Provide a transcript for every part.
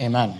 Amen.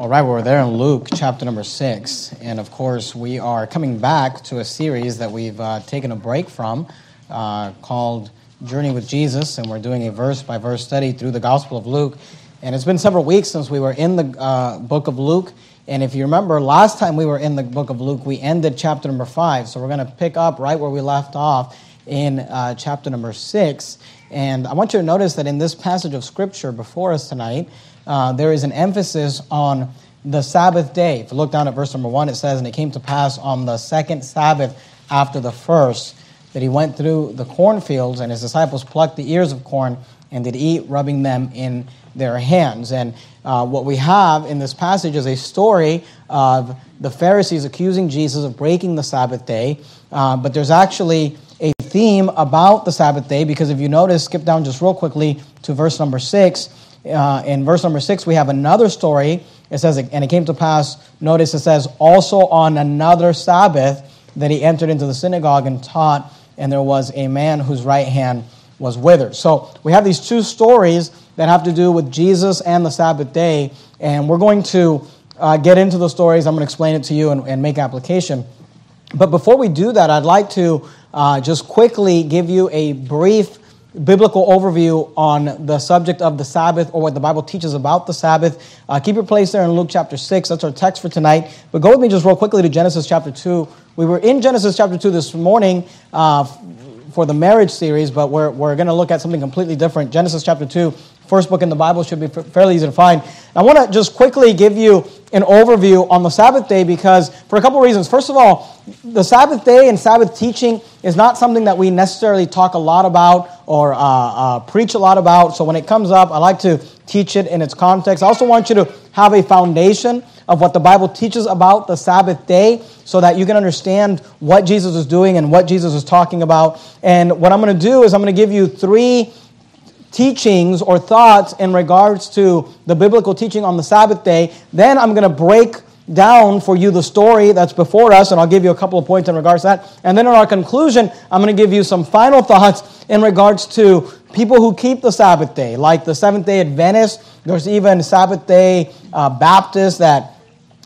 All right, we're there in Luke chapter number six. And of course, we are coming back to a series that we've uh, taken a break from uh, called Journey with Jesus. And we're doing a verse by verse study through the Gospel of Luke. And it's been several weeks since we were in the uh, book of Luke. And if you remember, last time we were in the book of Luke, we ended chapter number five. So we're going to pick up right where we left off in uh, chapter number six. And I want you to notice that in this passage of Scripture before us tonight, uh, there is an emphasis on the Sabbath day. If you look down at verse number one, it says, And it came to pass on the second Sabbath after the first that he went through the cornfields, and his disciples plucked the ears of corn and did eat, rubbing them in their hands. And uh, what we have in this passage is a story of the Pharisees accusing Jesus of breaking the Sabbath day, uh, but there's actually a theme about the Sabbath day because if you notice, skip down just real quickly to verse number six. Uh, in verse number six, we have another story. It says, and it came to pass, notice it says, also on another Sabbath that he entered into the synagogue and taught, and there was a man whose right hand was withered. So we have these two stories that have to do with Jesus and the Sabbath day, and we're going to uh, get into the stories. I'm going to explain it to you and, and make application. But before we do that, I'd like to uh, just quickly give you a brief biblical overview on the subject of the Sabbath or what the Bible teaches about the Sabbath. Uh, keep your place there in Luke chapter 6. That's our text for tonight. But go with me just real quickly to Genesis chapter 2. We were in Genesis chapter 2 this morning uh, for the marriage series, but we're, we're going to look at something completely different. Genesis chapter 2, first book in the Bible, should be fairly easy to find. I want to just quickly give you an overview on the Sabbath day because, for a couple of reasons. First of all, the Sabbath day and Sabbath teaching is not something that we necessarily talk a lot about or uh, uh, preach a lot about. So when it comes up, I like to teach it in its context. I also want you to have a foundation of what the Bible teaches about the Sabbath day so that you can understand what Jesus is doing and what Jesus is talking about. And what I'm going to do is I'm going to give you three teachings or thoughts in regards to the biblical teaching on the Sabbath day. Then I'm going to break down for you the story that's before us, and I'll give you a couple of points in regards to that. And then in our conclusion, I'm going to give you some final thoughts in regards to people who keep the Sabbath day, like the Seventh day Adventists. There's even Sabbath day uh, Baptists that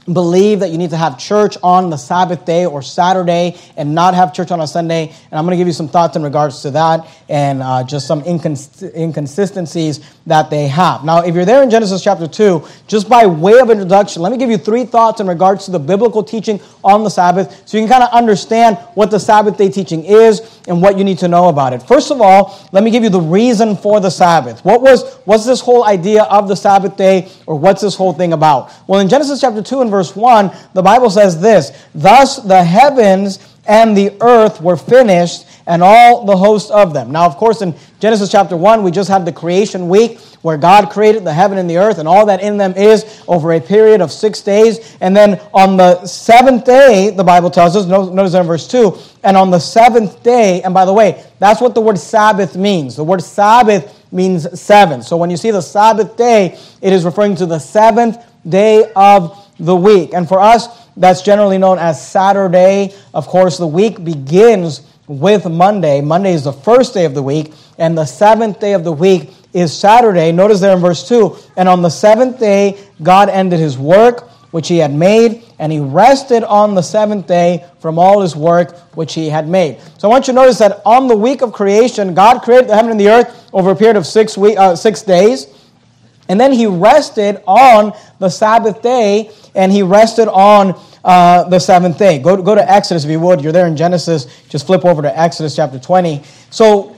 believe that you need to have church on the Sabbath day or Saturday and not have church on a Sunday. And I'm going to give you some thoughts in regards to that and uh, just some incons- inconsistencies that they have. Now, if you're there in Genesis chapter 2, just by way of introduction, let me give you three thoughts in regards to the biblical teaching on the Sabbath so you can kind of understand what the Sabbath day teaching is and what you need to know about it. First of all, let me give you the reason for the Sabbath. What was what's this whole idea of the Sabbath day or what's this whole thing about? Well, in Genesis chapter 2 and verse 1, the Bible says this Thus the heavens and the earth were finished, and all the host of them. Now, of course, in Genesis chapter 1, we just had the creation week where God created the heaven and the earth and all that in them is over a period of six days. And then on the seventh day, the Bible tells us, notice in verse 2, and on the seventh day, and by the way, that's what the word Sabbath means. The word Sabbath means seven. So when you see the Sabbath day, it is referring to the seventh day of the week. And for us, that's generally known as Saturday. Of course, the week begins with Monday. Monday is the first day of the week, and the seventh day of the week is Saturday. Notice there in verse 2 And on the seventh day, God ended his work which he had made, and he rested on the seventh day from all his work which he had made. So I want you to notice that on the week of creation, God created the heaven and the earth over a period of six, week, uh, six days. And then he rested on the Sabbath day, and he rested on uh, the seventh day. Go, go to Exodus if you would. You're there in Genesis. Just flip over to Exodus chapter 20. So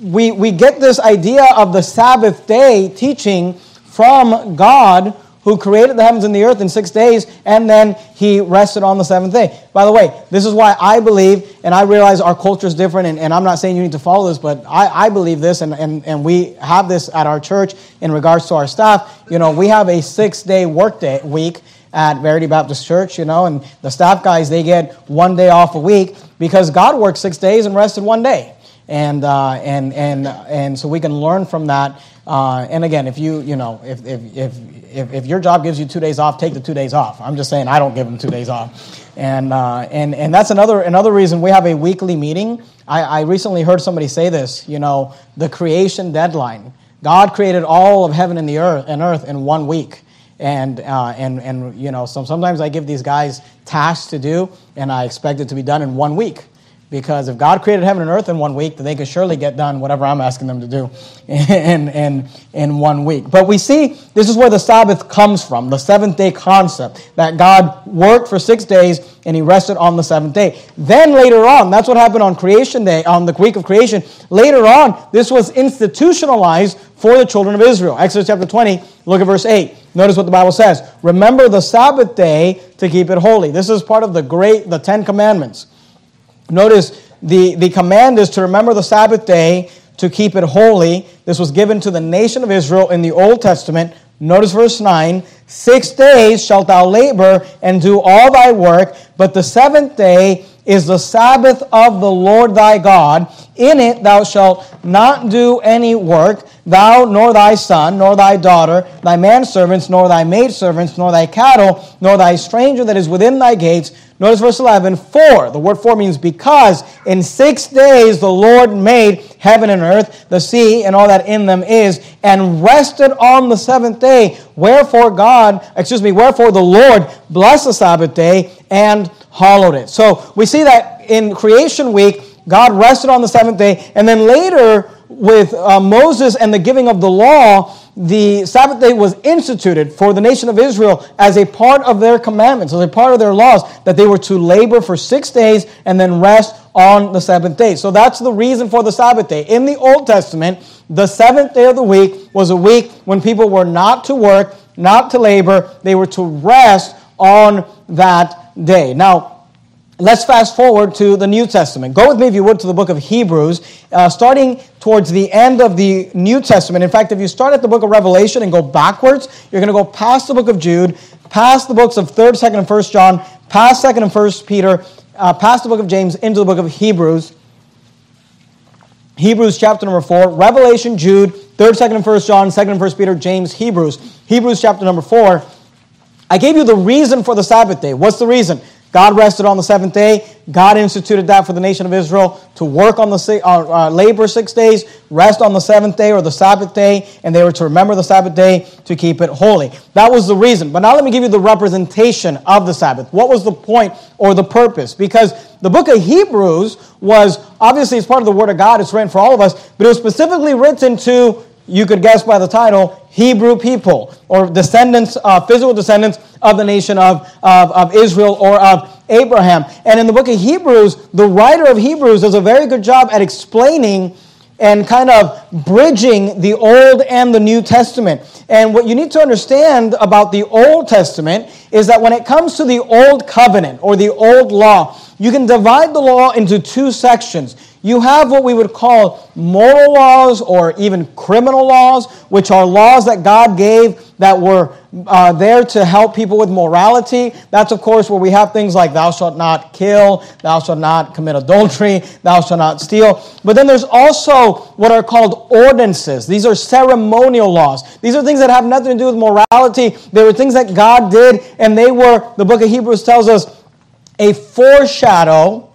we, we get this idea of the Sabbath day teaching from God who created the heavens and the earth in six days, and then he rested on the seventh day. By the way, this is why I believe, and I realize our culture is different, and, and I'm not saying you need to follow this, but I, I believe this, and, and, and we have this at our church in regards to our staff. You know, we have a six day work day week at Verity Baptist Church, you know, and the staff guys, they get one day off a week because God worked six days and rested one day. And, uh, and, and, and so we can learn from that. Uh, and again, if you, you know, if, if, if, if, if, your job gives you two days off, take the two days off. I'm just saying I don't give them two days off. And, uh, and, and that's another, another reason we have a weekly meeting. I, I recently heard somebody say this, you know, the creation deadline God created all of heaven and the earth and earth in one week. And, uh, and, and you know, so sometimes I give these guys tasks to do, and I expect it to be done in one week. Because if God created heaven and earth in one week, then they could surely get done whatever I'm asking them to do in, in, in one week. But we see this is where the Sabbath comes from, the seventh day concept, that God worked for six days and he rested on the seventh day. Then later on, that's what happened on creation day, on the week of creation. Later on, this was institutionalized for the children of Israel. Exodus chapter 20, look at verse 8. Notice what the Bible says. Remember the Sabbath day to keep it holy. This is part of the great, the Ten Commandments. Notice the, the command is to remember the Sabbath day to keep it holy. This was given to the nation of Israel in the Old Testament. Notice verse 9 Six days shalt thou labor and do all thy work, but the seventh day is the Sabbath of the Lord thy God. In it thou shalt not do any work, thou nor thy son, nor thy daughter, thy manservants, nor thy maidservants, nor thy cattle, nor thy stranger that is within thy gates. Notice verse 11, for. The word for means because. In six days the Lord made heaven and earth, the sea, and all that in them is, and rested on the seventh day. Wherefore God, excuse me, wherefore the Lord blessed the Sabbath day and hallowed it. So we see that in creation week, God rested on the seventh day, and then later with uh, Moses and the giving of the law, the Sabbath day was instituted for the nation of Israel as a part of their commandments, as a part of their laws, that they were to labor for six days and then rest on the seventh day. So that's the reason for the Sabbath day. In the Old Testament, the seventh day of the week was a week when people were not to work, not to labor, they were to rest on that day. Now, Let's fast forward to the New Testament. Go with me, if you would, to the book of Hebrews, uh, starting towards the end of the New Testament. In fact, if you start at the book of Revelation and go backwards, you're going to go past the book of Jude, past the books of 3rd, 2nd, and 1st John, past 2nd and 1st Peter, uh, past the book of James, into the book of Hebrews. Hebrews chapter number 4, Revelation, Jude, 3rd, 2nd, and 1st John, 2nd and 1st Peter, James, Hebrews. Hebrews chapter number 4. I gave you the reason for the Sabbath day. What's the reason? God rested on the seventh day. God instituted that for the nation of Israel to work on the uh, uh, labor six days, rest on the seventh day or the Sabbath day, and they were to remember the Sabbath day to keep it holy. That was the reason. But now let me give you the representation of the Sabbath. What was the point or the purpose? Because the book of Hebrews was obviously it's part of the Word of God. It's written for all of us, but it was specifically written to you could guess by the title, Hebrew people, or descendants, uh, physical descendants of the nation of, of, of Israel or of Abraham. And in the book of Hebrews, the writer of Hebrews does a very good job at explaining and kind of bridging the Old and the New Testament. And what you need to understand about the Old Testament is that when it comes to the Old Covenant or the Old Law, you can divide the law into two sections. You have what we would call moral laws or even criminal laws, which are laws that God gave that were uh, there to help people with morality. That's, of course, where we have things like thou shalt not kill, thou shalt not commit adultery, thou shalt not steal. But then there's also what are called ordinances. These are ceremonial laws. These are things that have nothing to do with morality. They were things that God did, and they were, the book of Hebrews tells us, a foreshadow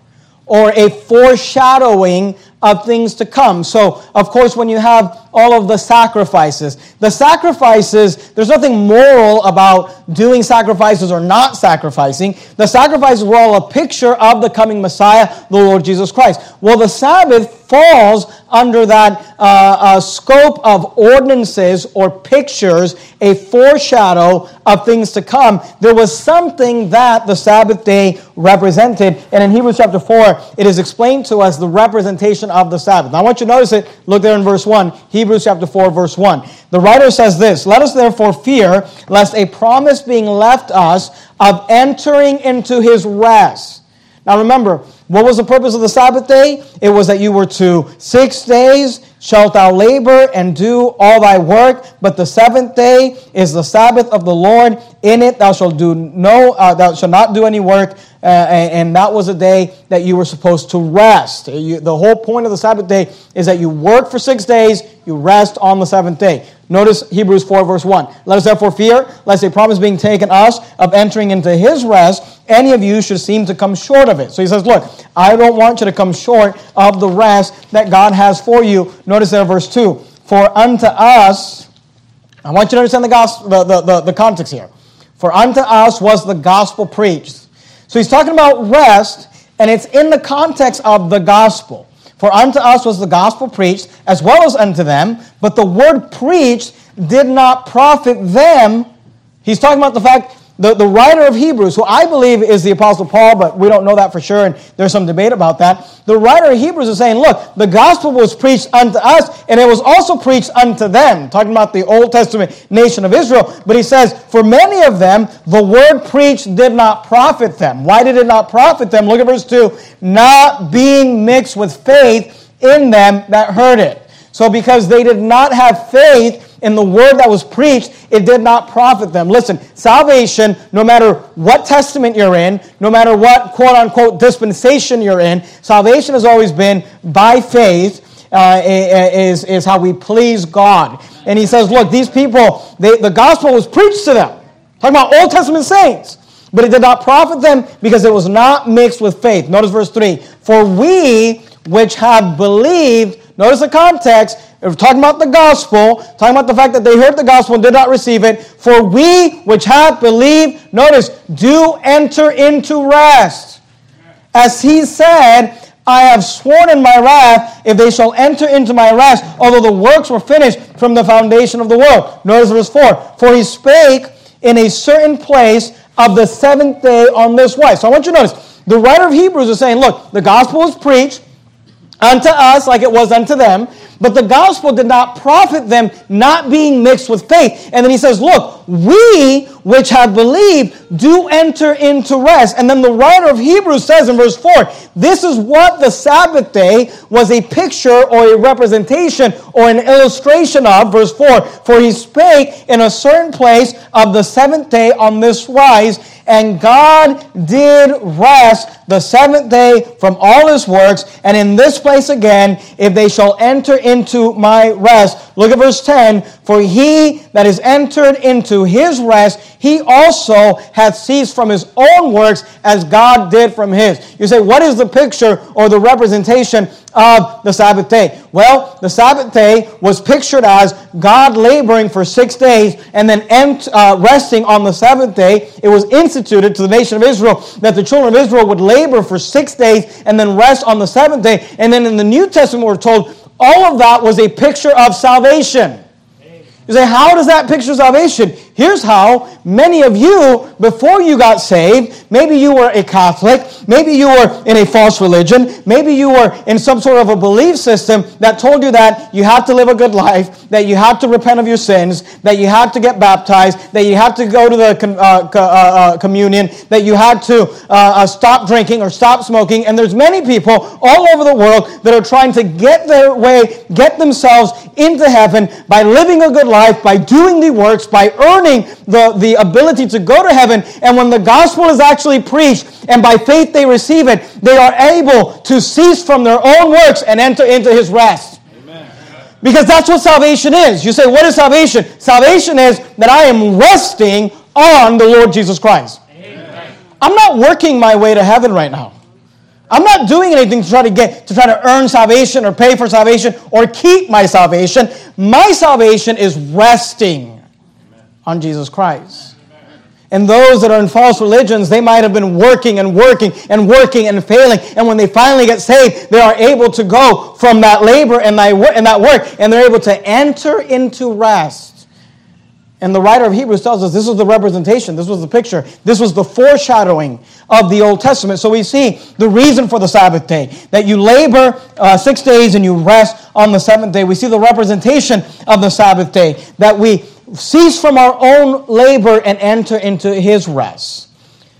or a foreshadowing of things to come. So, of course, when you have all of the sacrifices, the sacrifices, there's nothing moral about doing sacrifices or not sacrificing. The sacrifices were all a picture of the coming Messiah, the Lord Jesus Christ. Well, the Sabbath falls under that uh, uh, scope of ordinances or pictures, a foreshadow of things to come. There was something that the Sabbath day represented. And in Hebrews chapter 4, it is explained to us the representation of the Sabbath. Now, I want you to notice it. Look there in verse 1, Hebrews chapter 4, verse 1. The writer says this Let us therefore fear, lest a promise being left us of entering into his rest. Now, remember, what was the purpose of the Sabbath day? It was that you were to six days shalt thou labor and do all thy work, but the seventh day is the Sabbath of the Lord. In it thou shalt do no, uh, thou shalt not do any work, uh, and, that was a day that you were supposed to rest. You, the whole point of the Sabbath day is that you work for six days, you rest on the seventh day. Notice Hebrews 4, verse 1. Let us therefore fear, lest a promise being taken us of entering into his rest, any of you should seem to come short of it. So he says, Look, I don't want you to come short of the rest that God has for you. Notice there, verse 2. For unto us, I want you to understand the, gospel, the, the, the, the context here. For unto us was the gospel preached. So he's talking about rest, and it's in the context of the gospel. For unto us was the gospel preached, as well as unto them, but the word preached did not profit them. He's talking about the fact the, the writer of Hebrews, who I believe is the Apostle Paul, but we don't know that for sure, and there's some debate about that. The writer of Hebrews is saying, look, the gospel was preached unto us, and it was also preached unto them, talking about the Old Testament nation of Israel. But he says, for many of them, the word preached did not profit them. Why did it not profit them? Look at verse 2 not being mixed with faith in them that heard it. So, because they did not have faith, in the word that was preached, it did not profit them. Listen, salvation, no matter what testament you're in, no matter what quote unquote dispensation you're in, salvation has always been by faith. Uh, is, is how we please God. And he says, Look, these people, they, the gospel was preached to them. Talking about Old Testament saints. But it did not profit them because it was not mixed with faith. Notice verse 3 For we which have believed, notice the context, we're talking about the gospel, talking about the fact that they heard the gospel and did not receive it. For we which have believed, notice, do enter into rest. As he said, I have sworn in my wrath, if they shall enter into my rest, although the works were finished from the foundation of the world. Notice verse 4 For he spake in a certain place of the seventh day on this wise. So I want you to notice, the writer of Hebrews is saying, look, the gospel was preached unto us like it was unto them. But the gospel did not profit them, not being mixed with faith. And then he says, Look, we which have believed do enter into rest. And then the writer of Hebrews says in verse 4 this is what the Sabbath day was a picture or a representation or an illustration of. Verse 4 For he spake in a certain place of the seventh day on this wise and God did rest the seventh day from all his works. And in this place again, if they shall enter into my rest. Look at verse 10. For he that is entered into his rest, he also hath ceased from his own works as God did from his. You say, what is the picture or the representation of the Sabbath day? Well, the Sabbath day was pictured as God laboring for six days and then ent, uh, resting on the seventh day. It was instituted to the nation of Israel that the children of Israel would labor for six days and then rest on the seventh day. And then in the New Testament, we're told all of that was a picture of salvation. You say, how does that picture salvation? Here's how many of you, before you got saved, maybe you were a Catholic, maybe you were in a false religion, maybe you were in some sort of a belief system that told you that you have to live a good life, that you have to repent of your sins, that you have to get baptized, that you have to go to the uh, uh, uh, communion, that you had to uh, uh, stop drinking or stop smoking. And there's many people all over the world that are trying to get their way, get themselves into heaven by living a good life by doing the works, by earning the, the ability to go to heaven. And when the gospel is actually preached and by faith they receive it, they are able to cease from their own works and enter into his rest. Because that's what salvation is. You say, what is salvation? Salvation is that I am resting on the Lord Jesus Christ. Amen. I'm not working my way to heaven right now. I'm not doing anything to try to get to try to earn salvation or pay for salvation or keep my salvation. My salvation is resting on Jesus Christ. And those that are in false religions, they might have been working and working and working and failing. And when they finally get saved, they are able to go from that labor and that work, and they're able to enter into rest. And the writer of Hebrews tells us this was the representation, this was the picture, this was the foreshadowing of the Old Testament. So we see the reason for the Sabbath day that you labor uh, six days and you rest on the seventh day. We see the representation of the Sabbath day that we cease from our own labor and enter into his rest.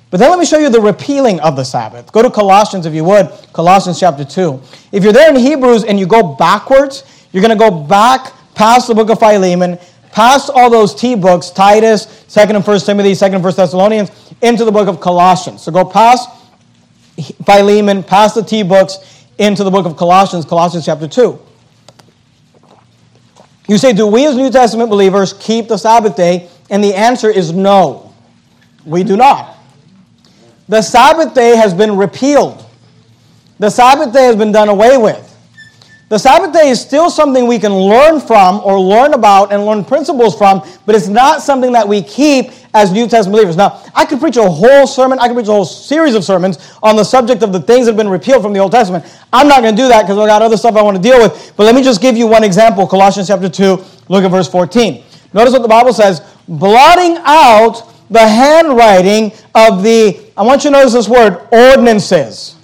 But then let me show you the repealing of the Sabbath. Go to Colossians, if you would, Colossians chapter 2. If you're there in Hebrews and you go backwards, you're going to go back past the book of Philemon past all those T books, Titus, 2nd and 1st Timothy, 2nd and 1st Thessalonians, into the book of Colossians. So go past Philemon, past the T books, into the book of Colossians, Colossians chapter 2. You say, do we as New Testament believers keep the Sabbath day? And the answer is no, we do not. The Sabbath day has been repealed. The Sabbath day has been done away with. The Sabbath day is still something we can learn from or learn about and learn principles from, but it's not something that we keep as New Testament believers. Now, I could preach a whole sermon, I could preach a whole series of sermons on the subject of the things that have been repealed from the Old Testament. I'm not going to do that because I've got other stuff I want to deal with. But let me just give you one example Colossians chapter 2, look at verse 14. Notice what the Bible says blotting out the handwriting of the, I want you to notice this word, ordinances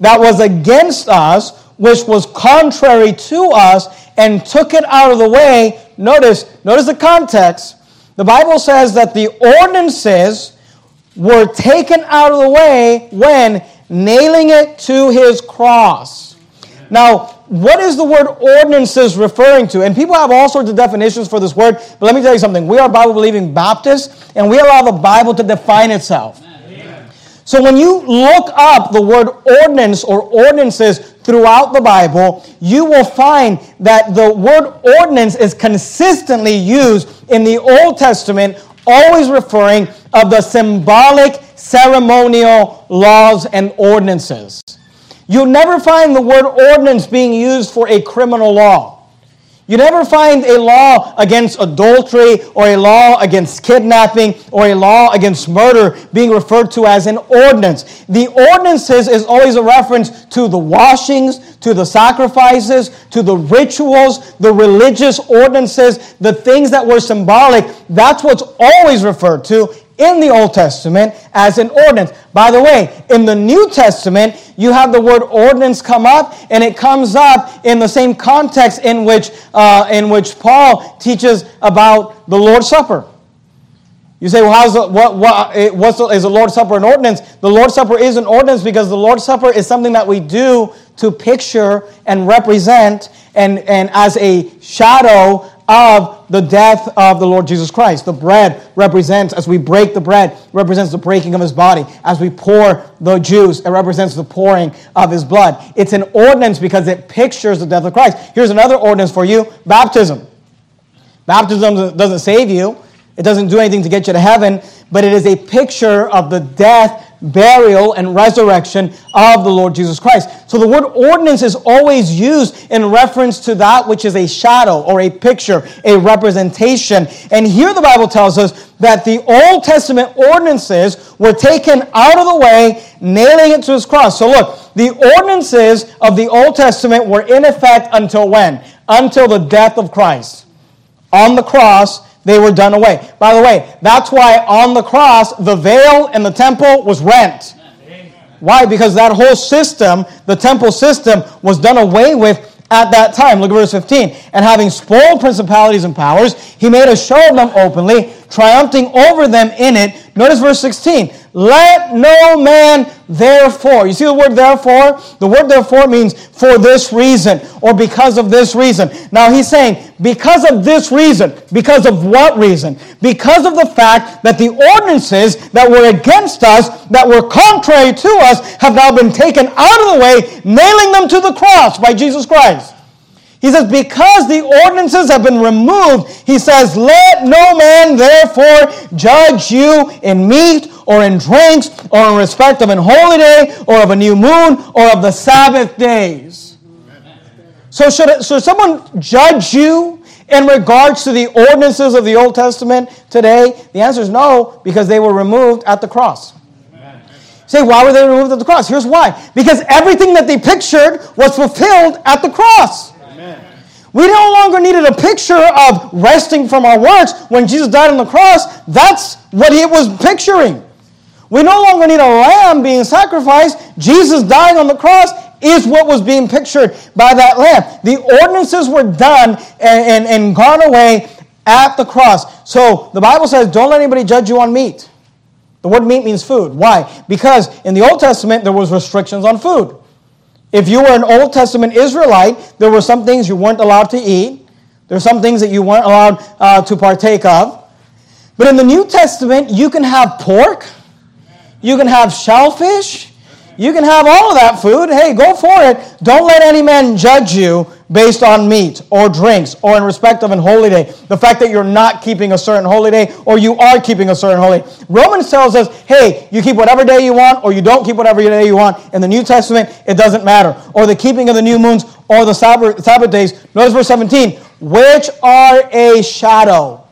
that was against us which was contrary to us and took it out of the way. Notice, notice the context. The Bible says that the ordinances were taken out of the way when nailing it to his cross. Now, what is the word ordinances referring to? And people have all sorts of definitions for this word, but let me tell you something. We are Bible believing Baptists, and we allow the Bible to define itself. So when you look up the word ordinance or ordinances throughout the Bible, you will find that the word ordinance is consistently used in the Old Testament, always referring of the symbolic ceremonial laws and ordinances. You'll never find the word ordinance being used for a criminal law. You never find a law against adultery or a law against kidnapping or a law against murder being referred to as an ordinance. The ordinances is always a reference to the washings, to the sacrifices, to the rituals, the religious ordinances, the things that were symbolic. That's what's always referred to in the Old Testament as an ordinance. By the way, in the New Testament, you have the word ordinance come up, and it comes up in the same context in which, uh, in which Paul teaches about the Lord's Supper. You say, well, how's the, what, what, what's the, is the Lord's Supper an ordinance? The Lord's Supper is an ordinance because the Lord's Supper is something that we do to picture and represent and, and as a shadow of the death of the Lord Jesus Christ. The bread represents, as we break the bread, represents the breaking of his body. As we pour the juice, it represents the pouring of his blood. It's an ordinance because it pictures the death of Christ. Here's another ordinance for you baptism. Baptism doesn't save you, it doesn't do anything to get you to heaven, but it is a picture of the death burial, and resurrection of the Lord Jesus Christ. So the word ordinance is always used in reference to that which is a shadow or a picture, a representation. And here the Bible tells us that the Old Testament ordinances were taken out of the way, nailing it to his cross. So look, the ordinances of the Old Testament were in effect until when? Until the death of Christ. On the cross, they were done away. By the way, that's why on the cross, the veil in the temple was rent. Why? Because that whole system, the temple system, was done away with at that time. Look at verse 15. And having spoiled principalities and powers, he made a show of them openly, triumphing over them in it. Notice verse 16. Let no man therefore. You see the word therefore? The word therefore means for this reason or because of this reason. Now he's saying because of this reason. Because of what reason? Because of the fact that the ordinances that were against us, that were contrary to us, have now been taken out of the way, nailing them to the cross by Jesus Christ. He says, because the ordinances have been removed, he says, let no man therefore judge you in meat or in drinks or in respect of an holy day or of a new moon or of the Sabbath days. So should, should someone judge you in regards to the ordinances of the Old Testament today? The answer is no, because they were removed at the cross. Say, why were they removed at the cross? Here's why. Because everything that they pictured was fulfilled at the cross. We no longer needed a picture of resting from our works when Jesus died on the cross. That's what he was picturing. We no longer need a lamb being sacrificed. Jesus dying on the cross is what was being pictured by that lamb. The ordinances were done and, and, and gone away at the cross. So the Bible says, don't let anybody judge you on meat. The word meat means food. Why? Because in the Old Testament, there was restrictions on food. If you were an Old Testament Israelite, there were some things you weren't allowed to eat. There are some things that you weren't allowed uh, to partake of. But in the New Testament, you can have pork, you can have shellfish, you can have all of that food. Hey, go for it. Don't let any man judge you based on meat or drinks or in respect of an holy day. The fact that you're not keeping a certain holy day or you are keeping a certain holy. Romans tells us, hey, you keep whatever day you want or you don't keep whatever day you want. In the New Testament, it doesn't matter. Or the keeping of the new moons or the Sabbath, Sabbath days. Notice verse 17, which are a shadow.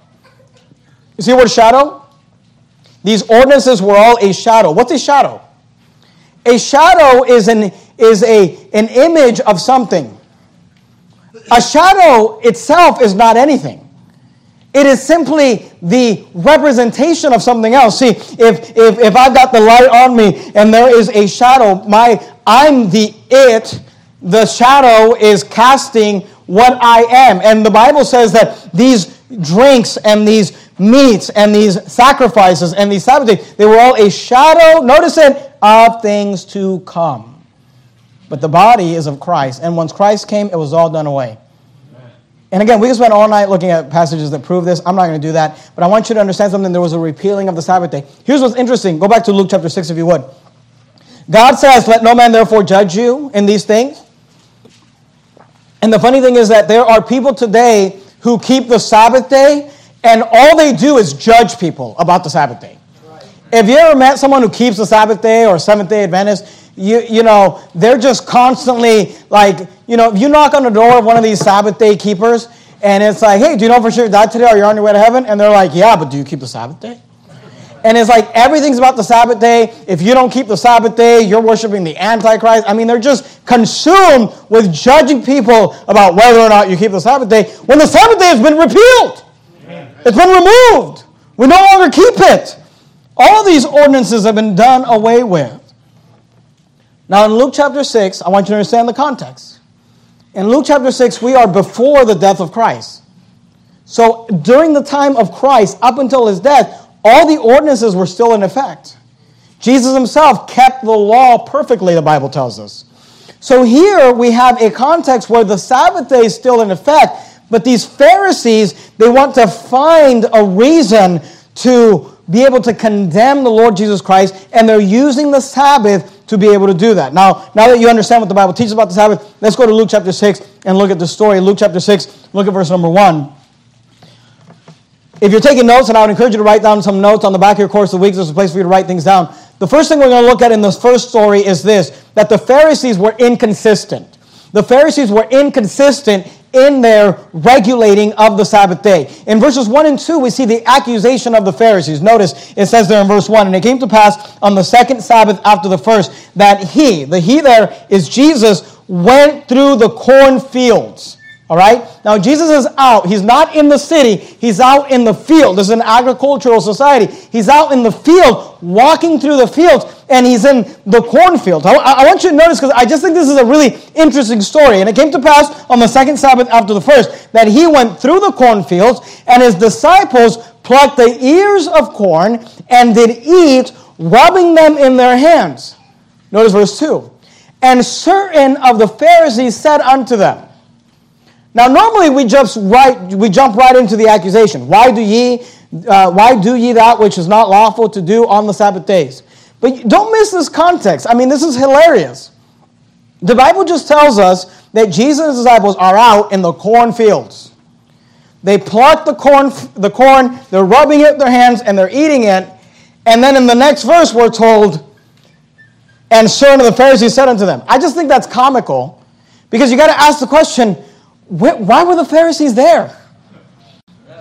You see the word shadow? These ordinances were all a shadow. What's a shadow? A shadow is an, is a, an image of something. A shadow itself is not anything. It is simply the representation of something else. See, if, if, if I've got the light on me and there is a shadow, my I'm the it, the shadow is casting what I am. And the Bible says that these drinks and these meats and these sacrifices and these Sabbath they were all a shadow, notice it, of things to come. But the body is of Christ. And once Christ came, it was all done away. And again, we can spend all night looking at passages that prove this. I'm not going to do that. But I want you to understand something. There was a repealing of the Sabbath day. Here's what's interesting. Go back to Luke chapter 6 if you would. God says, Let no man therefore judge you in these things. And the funny thing is that there are people today who keep the Sabbath day and all they do is judge people about the Sabbath day. Right. If you ever met someone who keeps the Sabbath day or Seventh day Adventist, you, you know, they're just constantly like, you know, if you knock on the door of one of these Sabbath day keepers and it's like, hey, do you know for sure you died today or you're on your way to heaven? And they're like, yeah, but do you keep the Sabbath day? And it's like everything's about the Sabbath day. If you don't keep the Sabbath day, you're worshiping the Antichrist. I mean, they're just consumed with judging people about whether or not you keep the Sabbath day when the Sabbath day has been repealed. It's been removed. We no longer keep it. All these ordinances have been done away with. Now, in Luke chapter 6, I want you to understand the context. In Luke chapter 6, we are before the death of Christ. So, during the time of Christ, up until his death, all the ordinances were still in effect. Jesus himself kept the law perfectly, the Bible tells us. So, here we have a context where the Sabbath day is still in effect, but these Pharisees, they want to find a reason to be able to condemn the Lord Jesus Christ, and they're using the Sabbath to be able to do that. Now, now that you understand what the Bible teaches about the Sabbath, let's go to Luke chapter 6 and look at the story. Luke chapter 6, look at verse number 1. If you're taking notes, and I would encourage you to write down some notes on the back of your course of the week, there's a place for you to write things down. The first thing we're going to look at in this first story is this that the Pharisees were inconsistent. The Pharisees were inconsistent in their regulating of the Sabbath day. In verses 1 and 2, we see the accusation of the Pharisees. Notice it says there in verse 1 And it came to pass on the second Sabbath after the first that he, the he there is Jesus, went through the cornfields all right? Now, Jesus is out. He's not in the city, he's out in the field. This is an agricultural society. He's out in the field, walking through the fields, and he's in the cornfield. I, I want you to notice because I just think this is a really interesting story. And it came to pass on the second Sabbath after the first that he went through the cornfields, and his disciples plucked the ears of corn and did eat, rubbing them in their hands. Notice verse 2. And certain of the Pharisees said unto them, now, normally we jump right, we jump right into the accusation. Why do ye, uh, why do ye that which is not lawful to do on the Sabbath days? But don't miss this context. I mean, this is hilarious. The Bible just tells us that Jesus' disciples are out in the cornfields. They pluck the corn, the corn, they're rubbing it with their hands, and they're eating it. And then in the next verse, we're told, and certain of the Pharisees said unto them. I just think that's comical because you got to ask the question why were the Pharisees there?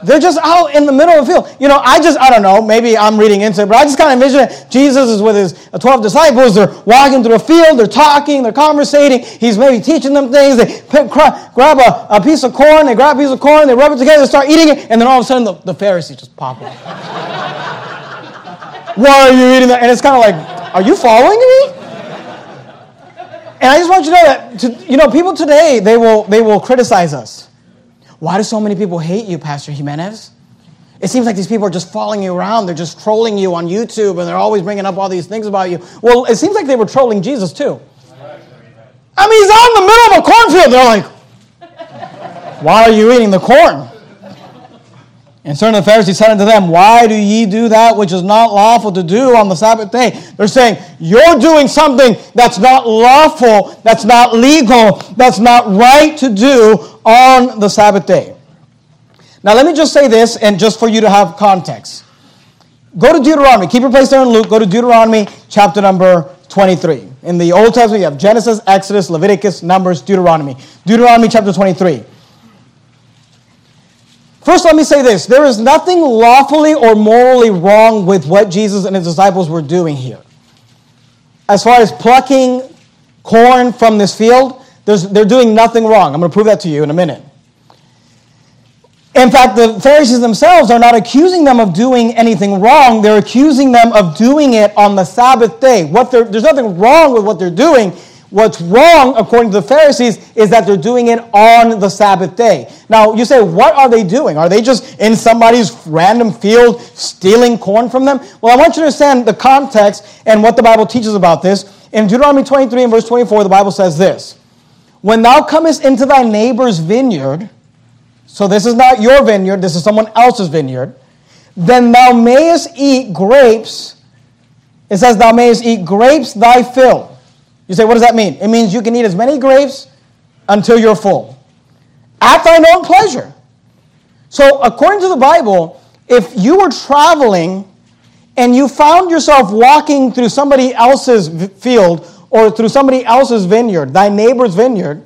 They're just out in the middle of the field. You know, I just, I don't know, maybe I'm reading into it, but I just kind of envision it. Jesus is with his uh, 12 disciples. They're walking through a field. They're talking. They're conversating. He's maybe teaching them things. They pick, grab a, a, piece of corn. They grab a piece of corn. They rub it together. They start eating it. And then all of a sudden, the, the Pharisees just pop up. Why are you eating that? And it's kind of like, are you following me? And I just want you to know that, to, you know, people today, they will, they will criticize us. Why do so many people hate you, Pastor Jimenez? It seems like these people are just following you around. They're just trolling you on YouTube and they're always bringing up all these things about you. Well, it seems like they were trolling Jesus too. I mean, he's out in the middle of a cornfield. They're like, why are you eating the corn? And certain of the Pharisees said unto them, Why do ye do that which is not lawful to do on the Sabbath day? They're saying, You're doing something that's not lawful, that's not legal, that's not right to do on the Sabbath day. Now, let me just say this, and just for you to have context. Go to Deuteronomy. Keep your place there in Luke. Go to Deuteronomy chapter number 23. In the Old Testament, you have Genesis, Exodus, Leviticus, Numbers, Deuteronomy. Deuteronomy chapter 23. First, let me say this there is nothing lawfully or morally wrong with what Jesus and his disciples were doing here. As far as plucking corn from this field, they're doing nothing wrong. I'm going to prove that to you in a minute. In fact, the Pharisees themselves are not accusing them of doing anything wrong. They're accusing them of doing it on the Sabbath day. What there's nothing wrong with what they're doing. What's wrong, according to the Pharisees, is that they're doing it on the Sabbath day. Now, you say, what are they doing? Are they just in somebody's random field stealing corn from them? Well, I want you to understand the context and what the Bible teaches about this. In Deuteronomy 23 and verse 24, the Bible says this When thou comest into thy neighbor's vineyard, so this is not your vineyard, this is someone else's vineyard, then thou mayest eat grapes. It says, Thou mayest eat grapes thy fill. You say, what does that mean? It means you can eat as many grapes until you're full, at thine own pleasure. So, according to the Bible, if you were traveling and you found yourself walking through somebody else's field or through somebody else's vineyard, thy neighbor's vineyard,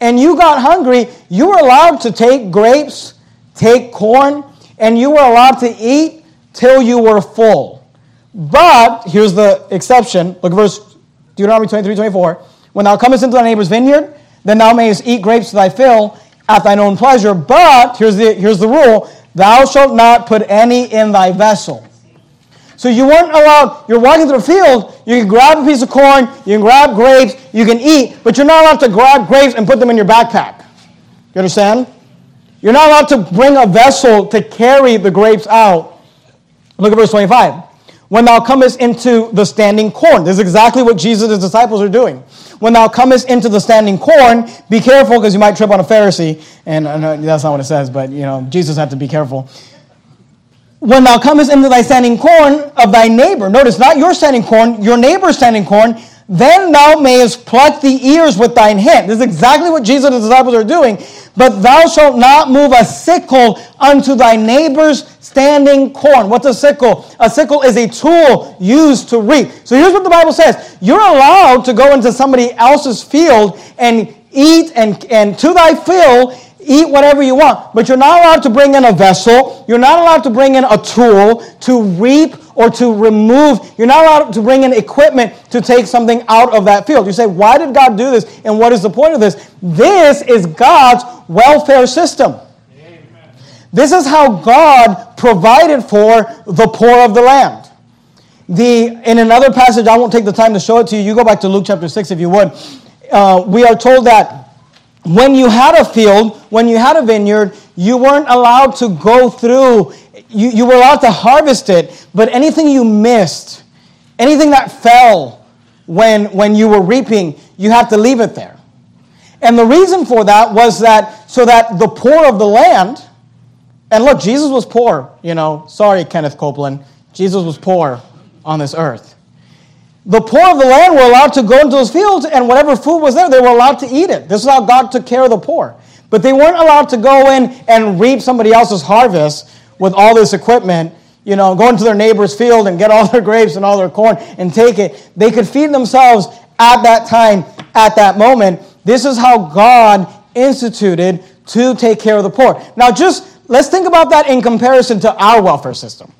and you got hungry, you were allowed to take grapes, take corn, and you were allowed to eat till you were full. But here's the exception. Look at verse Deuteronomy 23, 24. When thou comest into thy neighbor's vineyard, then thou mayest eat grapes to thy fill at thine own pleasure. But here's the, here's the rule thou shalt not put any in thy vessel. So you weren't allowed, you're walking through a field, you can grab a piece of corn, you can grab grapes, you can eat, but you're not allowed to grab grapes and put them in your backpack. You understand? You're not allowed to bring a vessel to carry the grapes out. Look at verse 25 when thou comest into the standing corn. This is exactly what Jesus' disciples are doing. When thou comest into the standing corn, be careful because you might trip on a Pharisee. And uh, that's not what it says, but you know, Jesus had to be careful. When thou comest into thy standing corn of thy neighbor, notice not your standing corn, your neighbor's standing corn, then thou mayest pluck the ears with thine hand. This is exactly what Jesus and his disciples are doing. But thou shalt not move a sickle unto thy neighbor's standing corn. What's a sickle? A sickle is a tool used to reap. So here's what the Bible says You're allowed to go into somebody else's field and eat and, and to thy fill eat whatever you want, but you're not allowed to bring in a vessel. You're not allowed to bring in a tool to reap or to remove. You're not allowed to bring in equipment to take something out of that field. You say, why did God do this? And what is the point of this? This is God's welfare system. This is how God provided for the poor of the land. The, in another passage, I won't take the time to show it to you. You go back to Luke chapter 6 if you would. Uh, we are told that when you had a field, when you had a vineyard, you weren't allowed to go through, you, you were allowed to harvest it, but anything you missed, anything that fell when, when you were reaping, you had to leave it there. And the reason for that was that so that the poor of the land, and look, Jesus was poor, you know, sorry, Kenneth Copeland, Jesus was poor on this earth. The poor of the land were allowed to go into those fields, and whatever food was there, they were allowed to eat it. This is how God took care of the poor. But they weren't allowed to go in and reap somebody else's harvest with all this equipment, you know, go into their neighbor's field and get all their grapes and all their corn and take it. They could feed themselves at that time, at that moment. This is how God instituted to take care of the poor. Now, just let's think about that in comparison to our welfare system.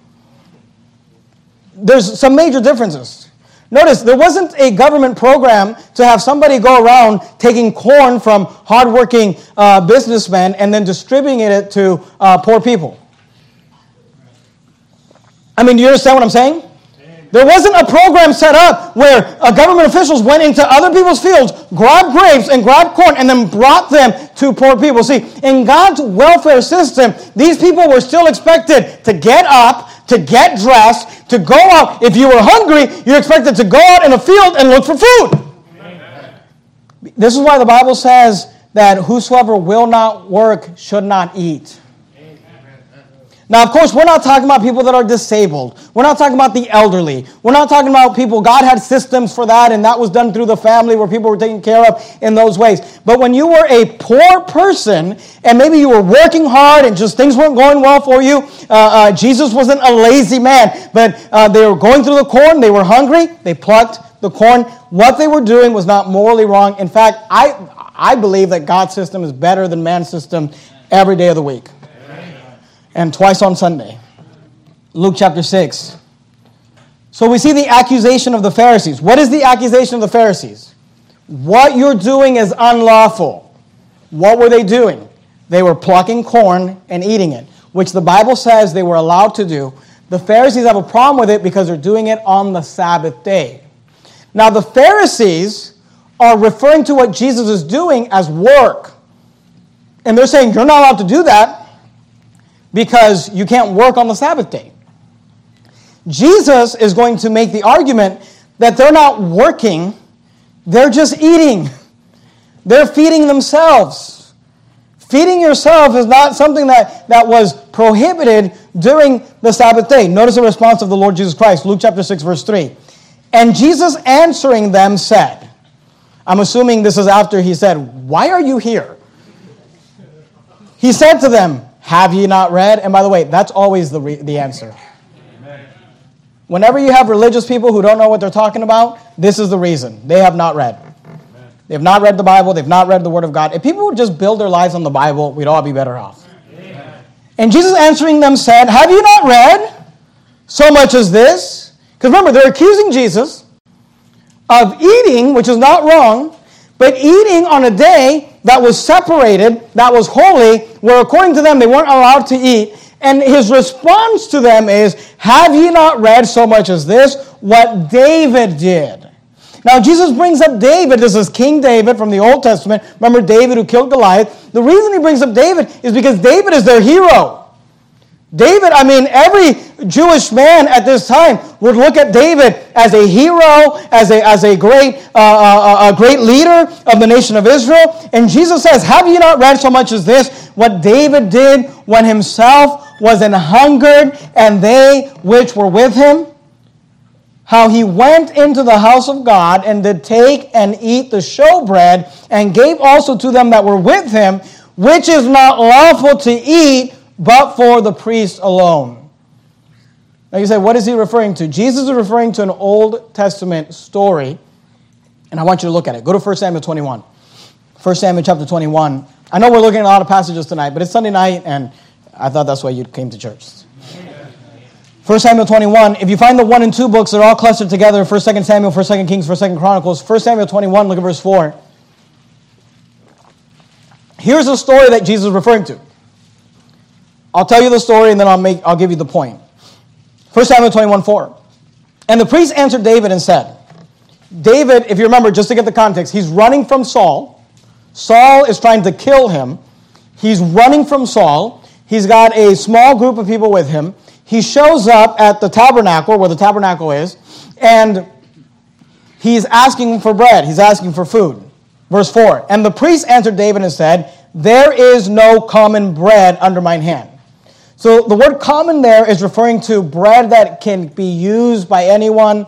There's some major differences. Notice there wasn't a government program to have somebody go around taking corn from hardworking uh, businessmen and then distributing it to uh, poor people. I mean, do you understand what I'm saying? There wasn't a program set up where uh, government officials went into other people's fields, grabbed grapes and grabbed corn, and then brought them to poor people. See, in God's welfare system, these people were still expected to get up, to get dressed, to go out. If you were hungry, you're expected to go out in a field and look for food. Amen. This is why the Bible says that whosoever will not work should not eat. Now, of course, we're not talking about people that are disabled. We're not talking about the elderly. We're not talking about people, God had systems for that, and that was done through the family where people were taken care of in those ways. But when you were a poor person, and maybe you were working hard and just things weren't going well for you, uh, uh, Jesus wasn't a lazy man, but uh, they were going through the corn, they were hungry, they plucked the corn. What they were doing was not morally wrong. In fact, I, I believe that God's system is better than man's system every day of the week and twice on Sunday. Luke chapter 6. So we see the accusation of the Pharisees. What is the accusation of the Pharisees? What you're doing is unlawful. What were they doing? They were plucking corn and eating it, which the Bible says they were allowed to do. The Pharisees have a problem with it because they're doing it on the Sabbath day. Now, the Pharisees are referring to what Jesus is doing as work. And they're saying, You're not allowed to do that because you can't work on the Sabbath day. Jesus is going to make the argument that they're not working, they're just eating. They're feeding themselves. Feeding yourself is not something that, that was prohibited during the Sabbath day. Notice the response of the Lord Jesus Christ, Luke chapter 6, verse 3. And Jesus answering them said, I'm assuming this is after he said, Why are you here? He said to them, have ye not read? And by the way, that's always the, re- the answer. Whenever you have religious people who don't know what they're talking about, this is the reason. They have not read. They have not read the Bible. They've not read the Word of God. If people would just build their lives on the Bible, we'd all be better off. Amen. And Jesus answering them said, Have you not read so much as this? Because remember, they're accusing Jesus of eating, which is not wrong, but eating on a day that was separated, that was holy, where according to them they weren't allowed to eat. And his response to them is, Have ye not read so much as this, what David did? Now, Jesus brings up David. This is King David from the Old Testament. Remember David who killed Goliath? The reason he brings up David is because David is their hero. David, I mean, every Jewish man at this time would look at David as a hero, as a, as a great, uh, uh, uh, a great leader of the nation of Israel. And Jesus says, Have you not read so much as this, what David did when himself was an hungered and they which were with him? How he went into the house of God and did take and eat the showbread and gave also to them that were with him, which is not lawful to eat but for the priest alone. Now you say, what is he referring to? Jesus is referring to an Old Testament story, and I want you to look at it. Go to 1 Samuel 21. 1 Samuel chapter 21. I know we're looking at a lot of passages tonight, but it's Sunday night, and I thought that's why you came to church. 1 Samuel 21. If you find the 1 and 2 books, they're all clustered together 1 2 Samuel, 1 2 Kings, 1 2 Chronicles. 1 Samuel 21, look at verse 4. Here's a story that Jesus is referring to. I'll tell you the story and then I'll, make, I'll give you the point. 1 Samuel 21 4. And the priest answered David and said, David, if you remember, just to get the context, he's running from Saul. Saul is trying to kill him. He's running from Saul. He's got a small group of people with him. He shows up at the tabernacle, where the tabernacle is, and he's asking for bread. He's asking for food. Verse 4 And the priest answered David and said, There is no common bread under mine hand. So the word common there is referring to bread that can be used by anyone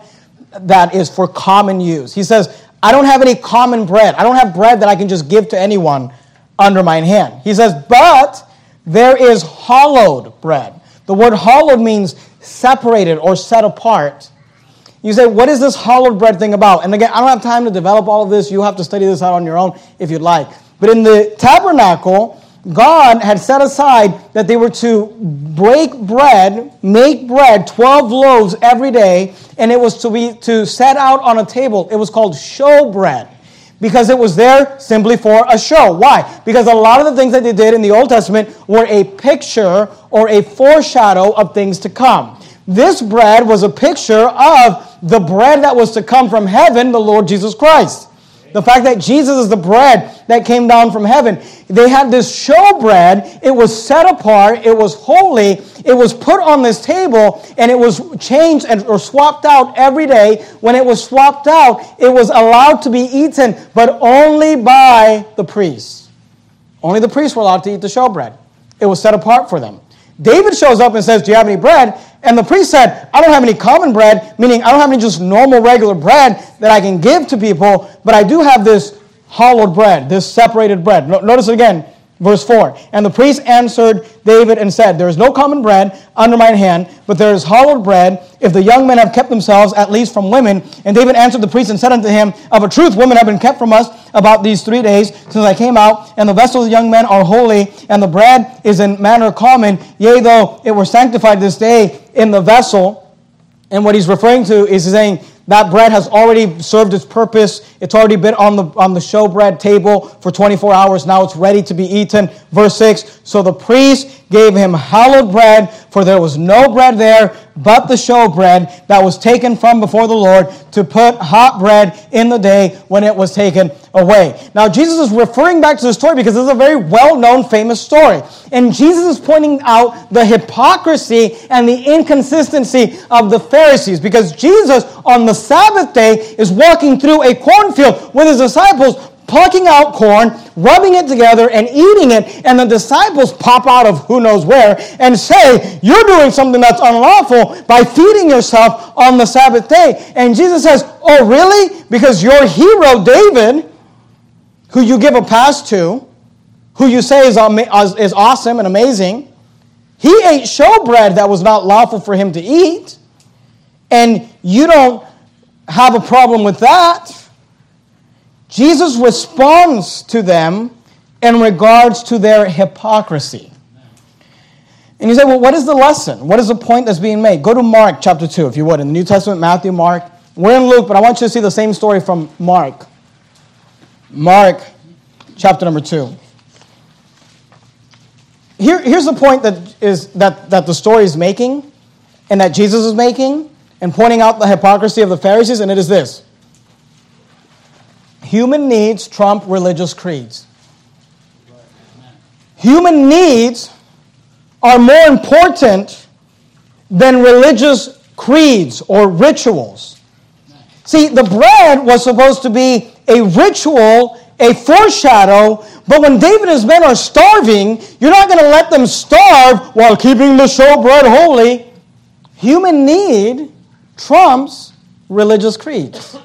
that is for common use. He says, I don't have any common bread. I don't have bread that I can just give to anyone under mine hand. He says, but there is hallowed bread. The word hallowed means separated or set apart. You say, what is this hallowed bread thing about? And again, I don't have time to develop all of this. You have to study this out on your own if you'd like. But in the tabernacle, God had set aside that they were to break bread, make bread, 12 loaves every day, and it was to be to set out on a table. It was called show bread because it was there simply for a show. Why? Because a lot of the things that they did in the Old Testament were a picture or a foreshadow of things to come. This bread was a picture of the bread that was to come from heaven, the Lord Jesus Christ. The fact that Jesus is the bread that came down from heaven. They had this show bread. It was set apart. It was holy. It was put on this table and it was changed and, or swapped out every day. When it was swapped out, it was allowed to be eaten, but only by the priests. Only the priests were allowed to eat the show bread. It was set apart for them. David shows up and says, Do you have any bread? And the priest said, I don't have any common bread, meaning I don't have any just normal, regular bread that I can give to people, but I do have this hallowed bread, this separated bread. Notice again. Verse 4 And the priest answered David and said, There is no common bread under my hand, but there is hallowed bread, if the young men have kept themselves at least from women. And David answered the priest and said unto him, Of a truth, women have been kept from us about these three days since I came out, and the vessels of the young men are holy, and the bread is in manner common, yea, though it were sanctified this day in the vessel. And what he's referring to is saying, that bread has already served its purpose. It's already been on the, on the showbread table for 24 hours. Now it's ready to be eaten. Verse 6 So the priest gave him hallowed bread, for there was no bread there but the showbread that was taken from before the Lord to put hot bread in the day when it was taken away. Now, Jesus is referring back to the story because is a very well known, famous story. And Jesus is pointing out the hypocrisy and the inconsistency of the Pharisees because Jesus on the Sabbath day is walking through a cornfield with his disciples plucking out corn, rubbing it together, and eating it. And the disciples pop out of who knows where and say, You're doing something that's unlawful by feeding yourself on the Sabbath day. And Jesus says, Oh, really? Because your hero, David, who you give a pass to, who you say is, is awesome and amazing, he ate showbread that was not lawful for him to eat. And you don't have a problem with that. Jesus responds to them in regards to their hypocrisy. And you say, well, what is the lesson? What is the point that's being made? Go to Mark chapter 2, if you would, in the New Testament, Matthew, Mark. We're in Luke, but I want you to see the same story from Mark. Mark chapter number 2. Here, here's the point that, is, that, that the story is making and that Jesus is making and pointing out the hypocrisy of the Pharisees, and it is this Human needs trump religious creeds. Human needs are more important than religious creeds or rituals. See, the bread was supposed to be a ritual, a foreshadow, but when David and his men are starving, you're not going to let them starve while keeping the showbread holy. Human need trumps religious creeds.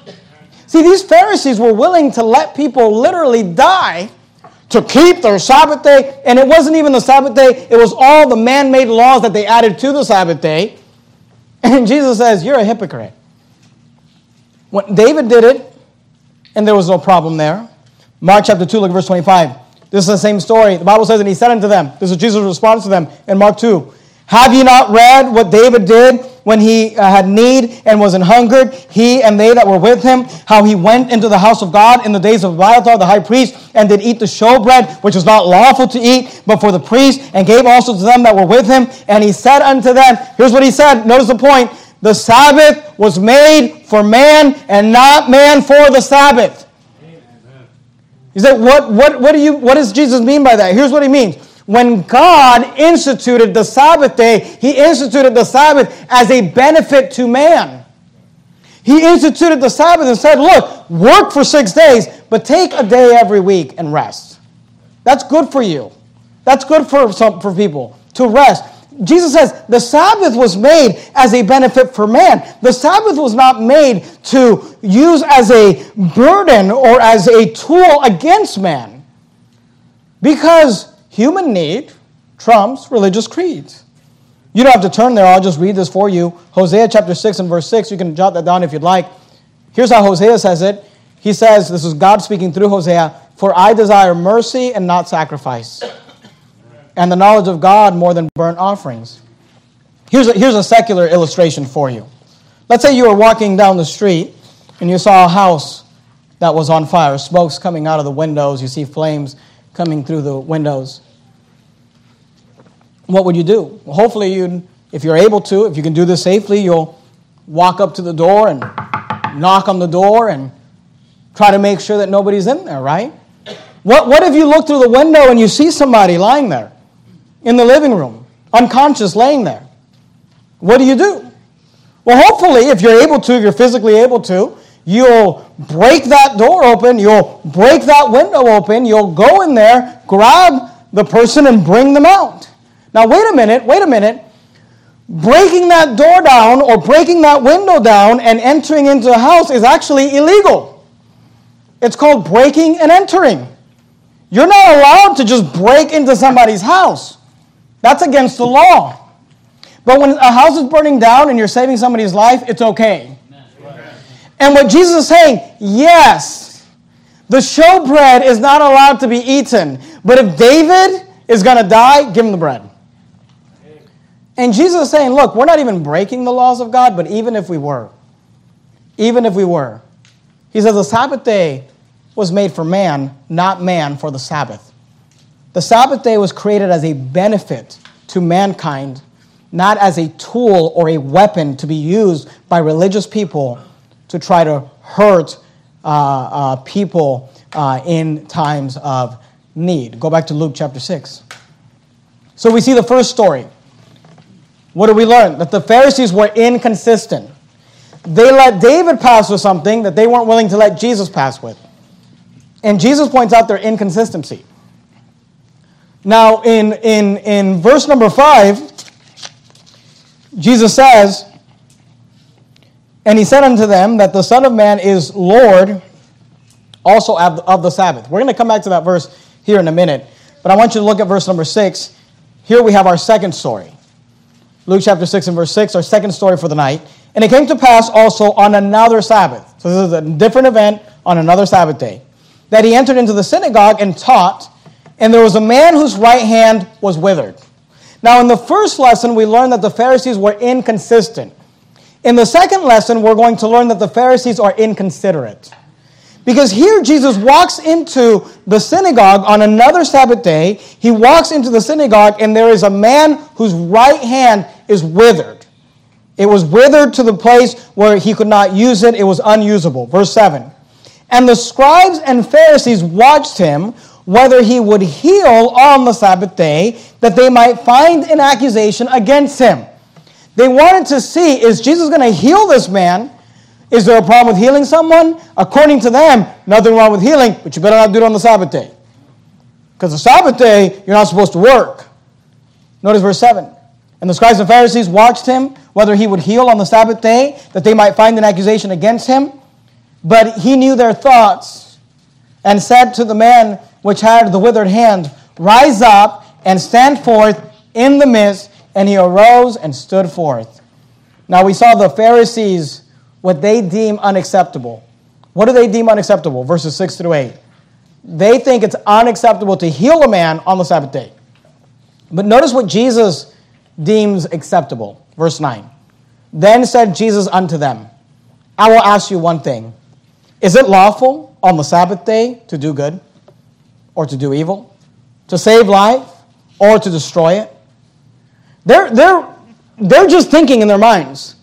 See, these Pharisees were willing to let people literally die to keep their Sabbath day. And it wasn't even the Sabbath day, it was all the man made laws that they added to the Sabbath day. And Jesus says, You're a hypocrite. When David did it, and there was no problem there. Mark chapter 2, look at verse 25. This is the same story. The Bible says, And he said unto them, This is Jesus' response to them in Mark 2. Have ye not read what David did when he uh, had need and was an hungered, he and they that were with him, how he went into the house of God in the days of Abiathar the high priest, and did eat the showbread, which was not lawful to eat, but for the priest, and gave also to them that were with him. And he said unto them, here's what he said, notice the point, the Sabbath was made for man, and not man for the Sabbath. He said, what, what, what, do you, what does Jesus mean by that? Here's what he means. When God instituted the Sabbath day, He instituted the Sabbath as a benefit to man. He instituted the Sabbath and said, Look, work for six days, but take a day every week and rest. That's good for you. That's good for, some, for people to rest. Jesus says the Sabbath was made as a benefit for man. The Sabbath was not made to use as a burden or as a tool against man. Because Human need trumps religious creeds. You don't have to turn there, I'll just read this for you. Hosea chapter 6 and verse 6, you can jot that down if you'd like. Here's how Hosea says it. He says, This is God speaking through Hosea, For I desire mercy and not sacrifice, and the knowledge of God more than burnt offerings. Here's a, here's a secular illustration for you. Let's say you were walking down the street and you saw a house that was on fire, smoke's coming out of the windows, you see flames coming through the windows what would you do? Well, hopefully, you, if you're able to, if you can do this safely, you'll walk up to the door and knock on the door and try to make sure that nobody's in there, right? What, what if you look through the window and you see somebody lying there in the living room, unconscious, laying there? What do you do? Well, hopefully, if you're able to, if you're physically able to, you'll break that door open, you'll break that window open, you'll go in there, grab the person, and bring them out. Now, wait a minute, wait a minute. Breaking that door down or breaking that window down and entering into a house is actually illegal. It's called breaking and entering. You're not allowed to just break into somebody's house. That's against the law. But when a house is burning down and you're saving somebody's life, it's okay. And what Jesus is saying, yes, the showbread is not allowed to be eaten. But if David is going to die, give him the bread. And Jesus is saying, look, we're not even breaking the laws of God, but even if we were, even if we were, he says the Sabbath day was made for man, not man for the Sabbath. The Sabbath day was created as a benefit to mankind, not as a tool or a weapon to be used by religious people to try to hurt uh, uh, people uh, in times of need. Go back to Luke chapter 6. So we see the first story. What do we learn? That the Pharisees were inconsistent. They let David pass with something that they weren't willing to let Jesus pass with. And Jesus points out their inconsistency. Now, in, in, in verse number 5, Jesus says, And he said unto them that the Son of Man is Lord also of the Sabbath. We're going to come back to that verse here in a minute, but I want you to look at verse number 6. Here we have our second story. Luke chapter 6 and verse 6, our second story for the night. And it came to pass also on another Sabbath. So this is a different event on another Sabbath day that he entered into the synagogue and taught, and there was a man whose right hand was withered. Now, in the first lesson, we learned that the Pharisees were inconsistent. In the second lesson, we're going to learn that the Pharisees are inconsiderate. Because here Jesus walks into the synagogue on another Sabbath day. He walks into the synagogue, and there is a man whose right hand is withered. It was withered to the place where he could not use it, it was unusable. Verse 7. And the scribes and Pharisees watched him whether he would heal on the Sabbath day, that they might find an accusation against him. They wanted to see is Jesus going to heal this man? Is there a problem with healing someone? According to them, nothing wrong with healing, but you better not do it on the Sabbath day. Because the Sabbath day, you're not supposed to work. Notice verse 7. And the scribes and Pharisees watched him whether he would heal on the Sabbath day, that they might find an accusation against him. But he knew their thoughts and said to the man which had the withered hand, Rise up and stand forth in the midst. And he arose and stood forth. Now we saw the Pharisees, what they deem unacceptable. What do they deem unacceptable? Verses 6 through 8. They think it's unacceptable to heal a man on the Sabbath day. But notice what Jesus deems acceptable. Verse 9. Then said Jesus unto them, I will ask you one thing. Is it lawful on the Sabbath day to do good or to do evil? To save life or to destroy it? They're, they're, they're just thinking in their minds.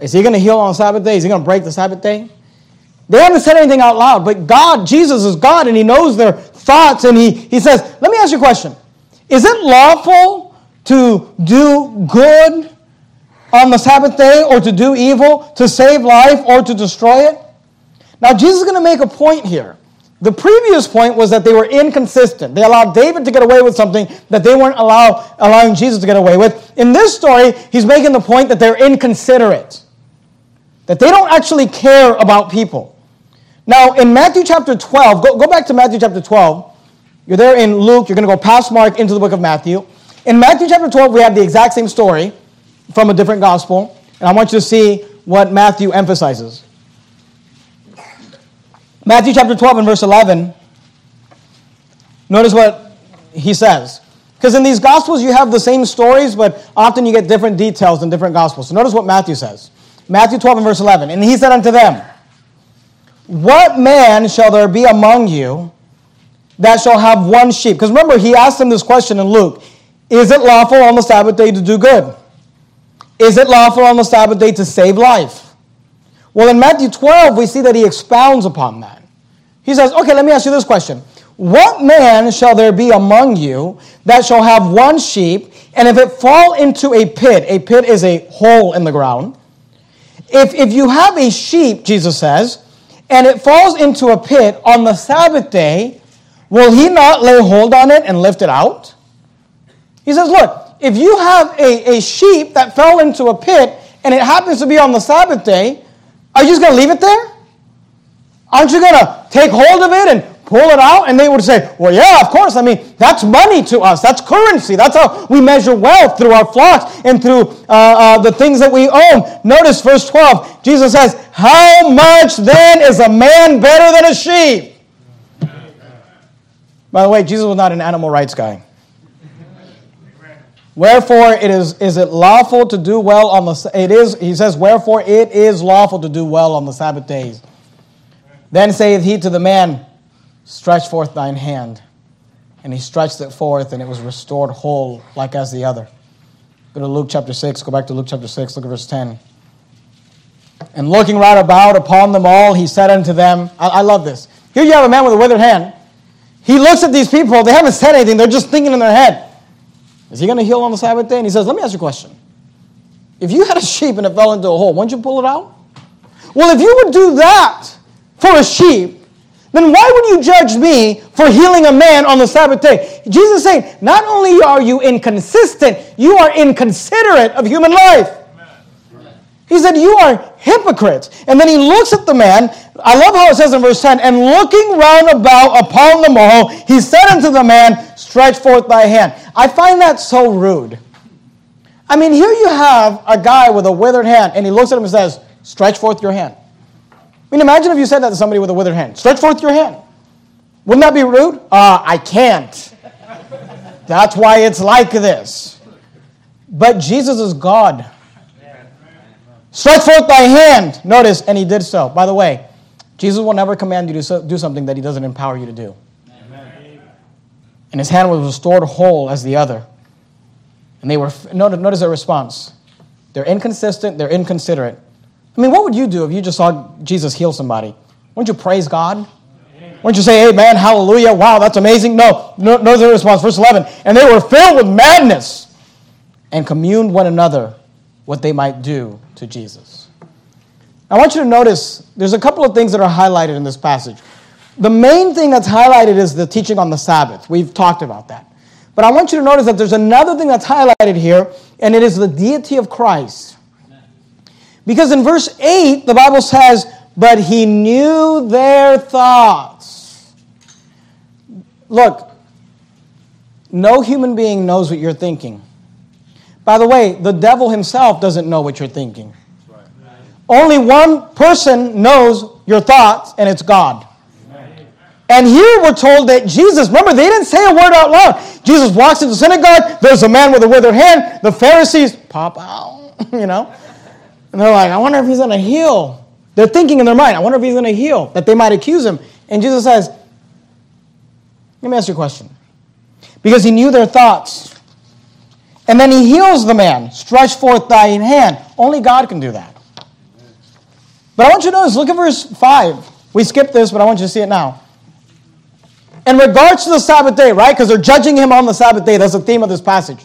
Is he going to heal on Sabbath day? Is he going to break the Sabbath day? They haven't said anything out loud, but God, Jesus is God, and He knows their thoughts, and He, he says, Let me ask you a question. Is it lawful to do good on the Sabbath day or to do evil, to save life or to destroy it? Now, Jesus is going to make a point here. The previous point was that they were inconsistent. They allowed David to get away with something that they weren't allow, allowing Jesus to get away with. In this story, he's making the point that they're inconsiderate, that they don't actually care about people. Now, in Matthew chapter 12, go, go back to Matthew chapter 12. You're there in Luke, you're going to go past Mark into the book of Matthew. In Matthew chapter 12, we have the exact same story from a different gospel, and I want you to see what Matthew emphasizes. Matthew chapter 12 and verse 11. Notice what he says. Because in these gospels, you have the same stories, but often you get different details in different gospels. So notice what Matthew says. Matthew 12 and verse 11. And he said unto them, What man shall there be among you that shall have one sheep? Because remember, he asked them this question in Luke Is it lawful on the Sabbath day to do good? Is it lawful on the Sabbath day to save life? Well, in Matthew 12, we see that he expounds upon that. He says, Okay, let me ask you this question. What man shall there be among you that shall have one sheep, and if it fall into a pit, a pit is a hole in the ground. If, if you have a sheep, Jesus says, and it falls into a pit on the Sabbath day, will he not lay hold on it and lift it out? He says, Look, if you have a, a sheep that fell into a pit and it happens to be on the Sabbath day, are you just going to leave it there? Aren't you going to take hold of it and pull it out? And they would say, Well, yeah, of course. I mean, that's money to us. That's currency. That's how we measure wealth through our flocks and through uh, uh, the things that we own. Notice verse 12. Jesus says, How much then is a man better than a sheep? By the way, Jesus was not an animal rights guy. Wherefore it is is it lawful to do well on the it is he says wherefore it is lawful to do well on the Sabbath days. Then saith he to the man, Stretch forth thine hand. And he stretched it forth, and it was restored whole, like as the other. Go to Luke chapter 6. Go back to Luke chapter 6. Look at verse 10. And looking round about upon them all, he said unto them, I, I love this. Here you have a man with a withered hand. He looks at these people. They haven't said anything. They're just thinking in their head. Is he going to heal on the Sabbath day? And he says, Let me ask you a question. If you had a sheep and it fell into a hole, wouldn't you pull it out? Well, if you would do that for a sheep, then why would you judge me for healing a man on the Sabbath day? Jesus is saying, not only are you inconsistent, you are inconsiderate of human life. He said, You are hypocrites. And then he looks at the man. I love how it says in verse 10 And looking round about upon them all, he said unto the man, Stretch forth thy hand. I find that so rude. I mean, here you have a guy with a withered hand, and he looks at him and says, Stretch forth your hand. I mean, imagine if you said that to somebody with a withered hand. Stretch forth your hand. Wouldn't that be rude? Uh, I can't. That's why it's like this. But Jesus is God. Stretch forth thy hand. Notice, and he did so. By the way, Jesus will never command you to do something that he doesn't empower you to do. Amen. And his hand was restored whole as the other. And they were, notice their response. They're inconsistent, they're inconsiderate. I mean, what would you do if you just saw Jesus heal somebody? Wouldn't you praise God? Wouldn't you say, Amen, hallelujah, wow, that's amazing? No, no, notice their response. Verse 11. And they were filled with madness and communed one another what they might do to Jesus. I want you to notice there's a couple of things that are highlighted in this passage. The main thing that's highlighted is the teaching on the Sabbath. We've talked about that. But I want you to notice that there's another thing that's highlighted here, and it is the deity of Christ. Because in verse 8, the Bible says, But he knew their thoughts. Look, no human being knows what you're thinking. By the way, the devil himself doesn't know what you're thinking. Only one person knows your thoughts, and it's God. And here we're told that Jesus, remember, they didn't say a word out loud. Jesus walks into the synagogue, there's a man with a withered hand, the Pharisees pop out, you know. And they're like, I wonder if he's going to heal. They're thinking in their mind, I wonder if he's going to heal, that they might accuse him. And Jesus says, Let me ask you a question. Because he knew their thoughts. And then he heals the man. Stretch forth thine hand. Only God can do that. But I want you to notice, look at verse 5. We skipped this, but I want you to see it now. In regards to the Sabbath day, right? Because they're judging him on the Sabbath day. That's the theme of this passage.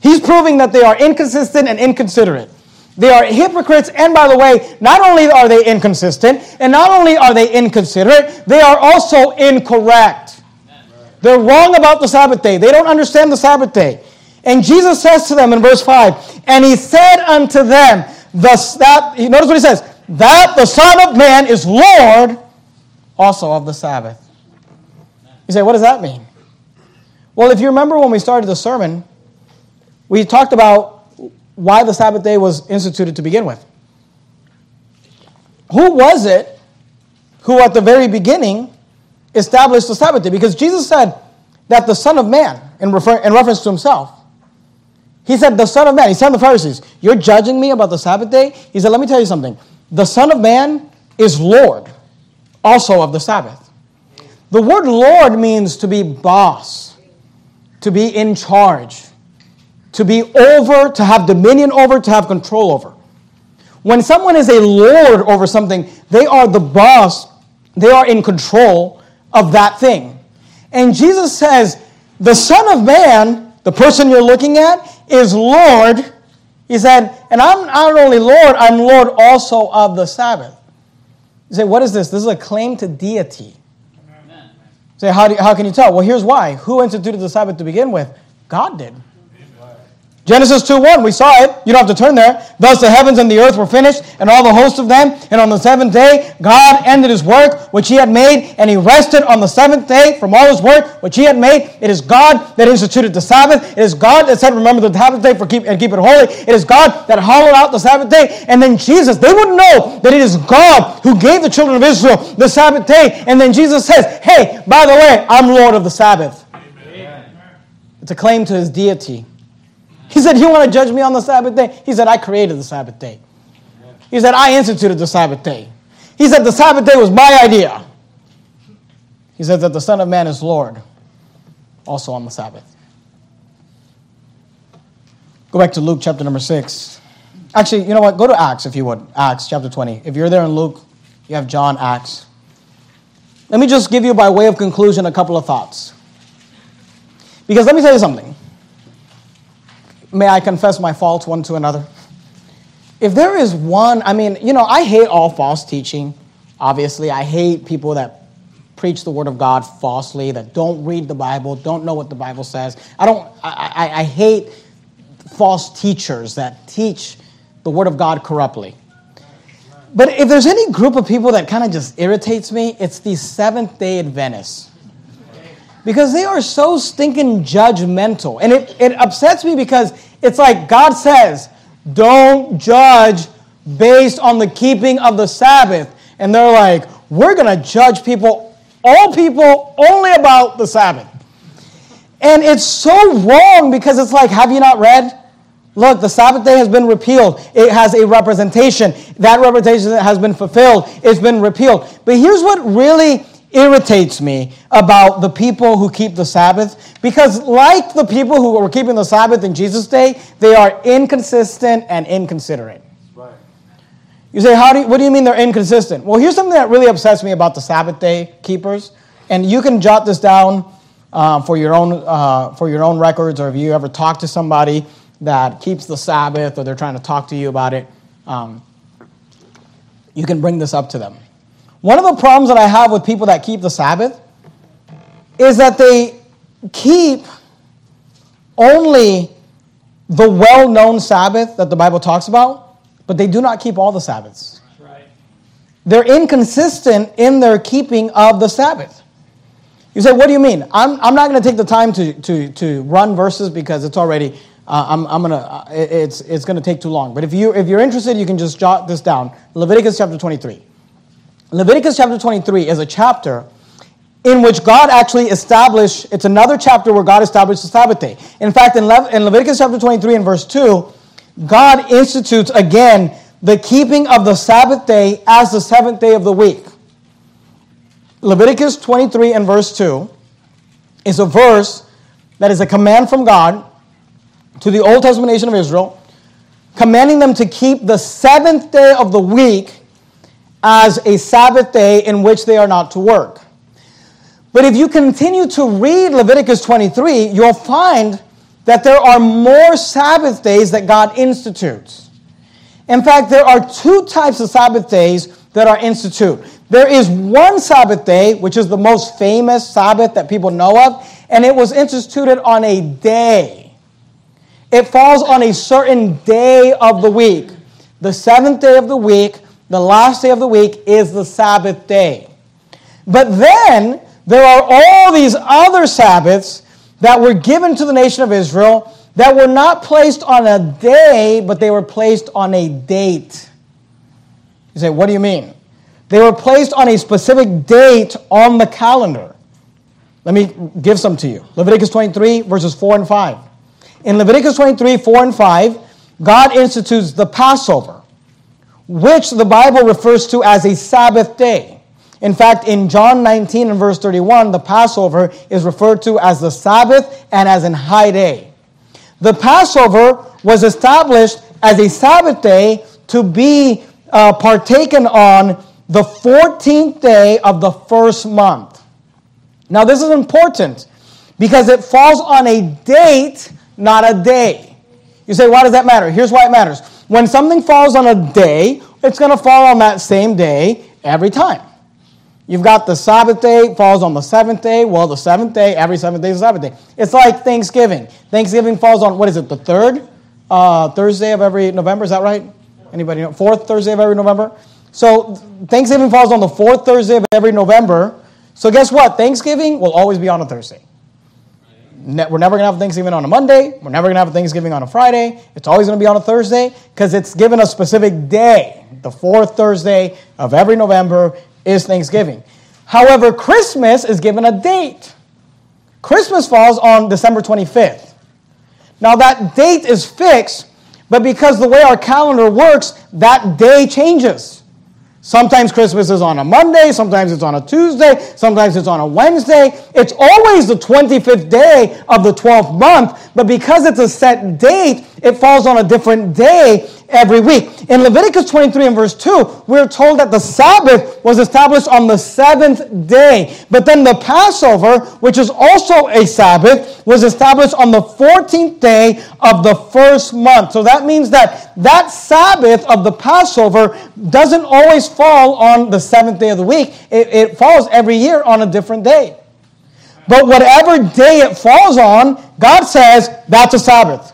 He's proving that they are inconsistent and inconsiderate. They are hypocrites, and by the way, not only are they inconsistent, and not only are they inconsiderate, they are also incorrect. They're wrong about the Sabbath day. They don't understand the Sabbath day. And Jesus says to them in verse 5, and he said unto them, Thus that, notice what he says, that the Son of Man is Lord also of the Sabbath. You say, what does that mean? Well, if you remember when we started the sermon, we talked about why the Sabbath day was instituted to begin with. Who was it who, at the very beginning, established the Sabbath day? Because Jesus said that the Son of Man, in, refer- in reference to himself, he said, The Son of Man, he said to the Pharisees, You're judging me about the Sabbath day? He said, Let me tell you something. The Son of Man is Lord also of the Sabbath. The word Lord means to be boss, to be in charge, to be over, to have dominion over, to have control over. When someone is a Lord over something, they are the boss, they are in control of that thing. And Jesus says, The Son of Man, the person you're looking at, is Lord, he said, and I'm not only Lord, I'm Lord also of the Sabbath. You say, what is this? This is a claim to deity. Say, how, do how can you tell? Well, here's why. Who instituted the Sabbath to begin with? God did. Genesis 2 1, we saw it. You don't have to turn there. Thus the heavens and the earth were finished, and all the hosts of them. And on the seventh day, God ended his work which he had made, and he rested on the seventh day from all his work which he had made. It is God that instituted the Sabbath. It is God that said, Remember the Sabbath day for keep, and keep it holy. It is God that hollowed out the Sabbath day. And then Jesus, they wouldn't know that it is God who gave the children of Israel the Sabbath day. And then Jesus says, Hey, by the way, I'm Lord of the Sabbath. Amen. It's a claim to his deity. He said, You want to judge me on the Sabbath day? He said, I created the Sabbath day. He said, I instituted the Sabbath day. He said, The Sabbath day was my idea. He said that the Son of Man is Lord, also on the Sabbath. Go back to Luke chapter number 6. Actually, you know what? Go to Acts if you would. Acts chapter 20. If you're there in Luke, you have John, Acts. Let me just give you, by way of conclusion, a couple of thoughts. Because let me tell you something may I confess my faults one to another? If there is one, I mean, you know, I hate all false teaching. Obviously, I hate people that preach the word of God falsely, that don't read the Bible, don't know what the Bible says. I don't, I, I, I hate false teachers that teach the word of God corruptly. But if there's any group of people that kind of just irritates me, it's the Seventh day Adventists because they are so stinking judgmental. And it, it upsets me because it's like God says, don't judge based on the keeping of the Sabbath. And they're like, we're going to judge people, all people, only about the Sabbath. And it's so wrong because it's like, have you not read? Look, the Sabbath day has been repealed. It has a representation. That representation has been fulfilled. It's been repealed. But here's what really irritates me about the people who keep the Sabbath because, like the people who were keeping the Sabbath in Jesus' day, they are inconsistent and inconsiderate. Right. You say, How do you, what do you mean they're inconsistent? Well, here's something that really upsets me about the Sabbath day keepers, and you can jot this down uh, for, your own, uh, for your own records, or if you ever talk to somebody that keeps the Sabbath or they're trying to talk to you about it, um, you can bring this up to them. One of the problems that I have with people that keep the Sabbath is that they keep only the well known Sabbath that the Bible talks about, but they do not keep all the Sabbaths. Right. They're inconsistent in their keeping of the Sabbath. You say, what do you mean? I'm, I'm not going to take the time to, to, to run verses because it's already, uh, I'm, I'm gonna, uh, it's, it's going to take too long. But if, you, if you're interested, you can just jot this down. Leviticus chapter 23. Leviticus chapter 23 is a chapter in which God actually established, it's another chapter where God established the Sabbath day. In fact, in, Le- in Leviticus chapter 23 and verse 2, God institutes again the keeping of the Sabbath day as the seventh day of the week. Leviticus 23 and verse 2 is a verse that is a command from God to the Old Testament nation of Israel, commanding them to keep the seventh day of the week as a Sabbath day in which they are not to work. But if you continue to read Leviticus 23, you'll find that there are more Sabbath days that God institutes. In fact, there are two types of Sabbath days that are instituted. There is one Sabbath day, which is the most famous Sabbath that people know of, and it was instituted on a day. It falls on a certain day of the week. The seventh day of the week the last day of the week is the Sabbath day. But then there are all these other Sabbaths that were given to the nation of Israel that were not placed on a day, but they were placed on a date. You say, what do you mean? They were placed on a specific date on the calendar. Let me give some to you. Leviticus 23, verses 4 and 5. In Leviticus 23, 4 and 5, God institutes the Passover which the Bible refers to as a Sabbath day. In fact, in John 19 and verse 31, the Passover is referred to as the Sabbath and as an high day. The Passover was established as a Sabbath day to be uh, partaken on the 14th day of the first month. Now, this is important because it falls on a date, not a day. You say, why does that matter? Here's why it matters. When something falls on a day, it's going to fall on that same day every time. You've got the Sabbath day falls on the seventh day. Well, the seventh day, every seventh day is the Sabbath day. It's like Thanksgiving. Thanksgiving falls on, what is it, the third? uh, Thursday of every November. Is that right? Anybody know? Fourth Thursday of every November. So Thanksgiving falls on the fourth Thursday of every November. So guess what? Thanksgiving will always be on a Thursday. We're never going to have Thanksgiving on a Monday. We're never going to have Thanksgiving on a Friday. It's always going to be on a Thursday because it's given a specific day. The fourth Thursday of every November is Thanksgiving. However, Christmas is given a date. Christmas falls on December 25th. Now, that date is fixed, but because the way our calendar works, that day changes. Sometimes Christmas is on a Monday, sometimes it's on a Tuesday, sometimes it's on a Wednesday. It's always the 25th day of the 12th month, but because it's a set date, it falls on a different day every week. In Leviticus 23 and verse 2, we're told that the Sabbath was established on the seventh day. But then the Passover, which is also a Sabbath, was established on the 14th day of the first month. So that means that that Sabbath of the Passover doesn't always fall on the seventh day of the week, it, it falls every year on a different day. But whatever day it falls on, God says that's a Sabbath.